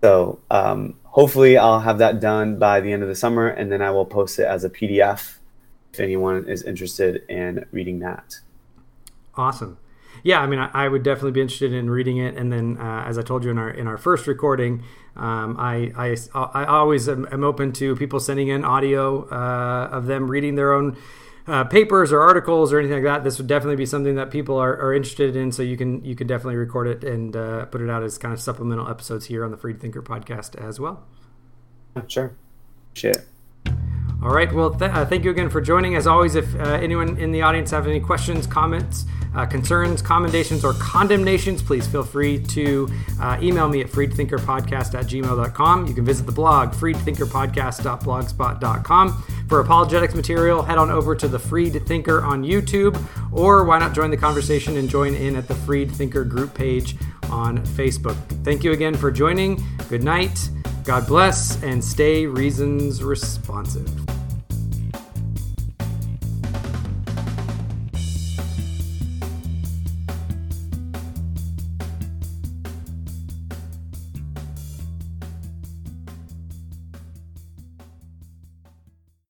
So um, hopefully, I'll have that done by the end of the summer, and then I will post it as a PDF if anyone is interested in reading that. Awesome. Yeah, I mean, I, I would definitely be interested in reading it. And then, uh, as I told you in our in our first recording, um, I, I I always am, am open to people sending in audio uh, of them reading their own uh, papers or articles or anything like that. This would definitely be something that people are, are interested in. So you can you can definitely record it and uh, put it out as kind of supplemental episodes here on the Freed Thinker podcast as well. Sure. Appreciate it. All right. Well, th- uh, thank you again for joining. As always, if uh, anyone in the audience have any questions, comments, uh, concerns, commendations, or condemnations, please feel free to uh, email me at freedthinkerpodcast at gmail.com. You can visit the blog, freedthinkerpodcast.blogspot.com. For apologetics material, head on over to the Freed Thinker on YouTube, or why not join the conversation and join in at the Freed Thinker group page on Facebook. Thank you again for joining. Good night. God bless and stay reasons responsive.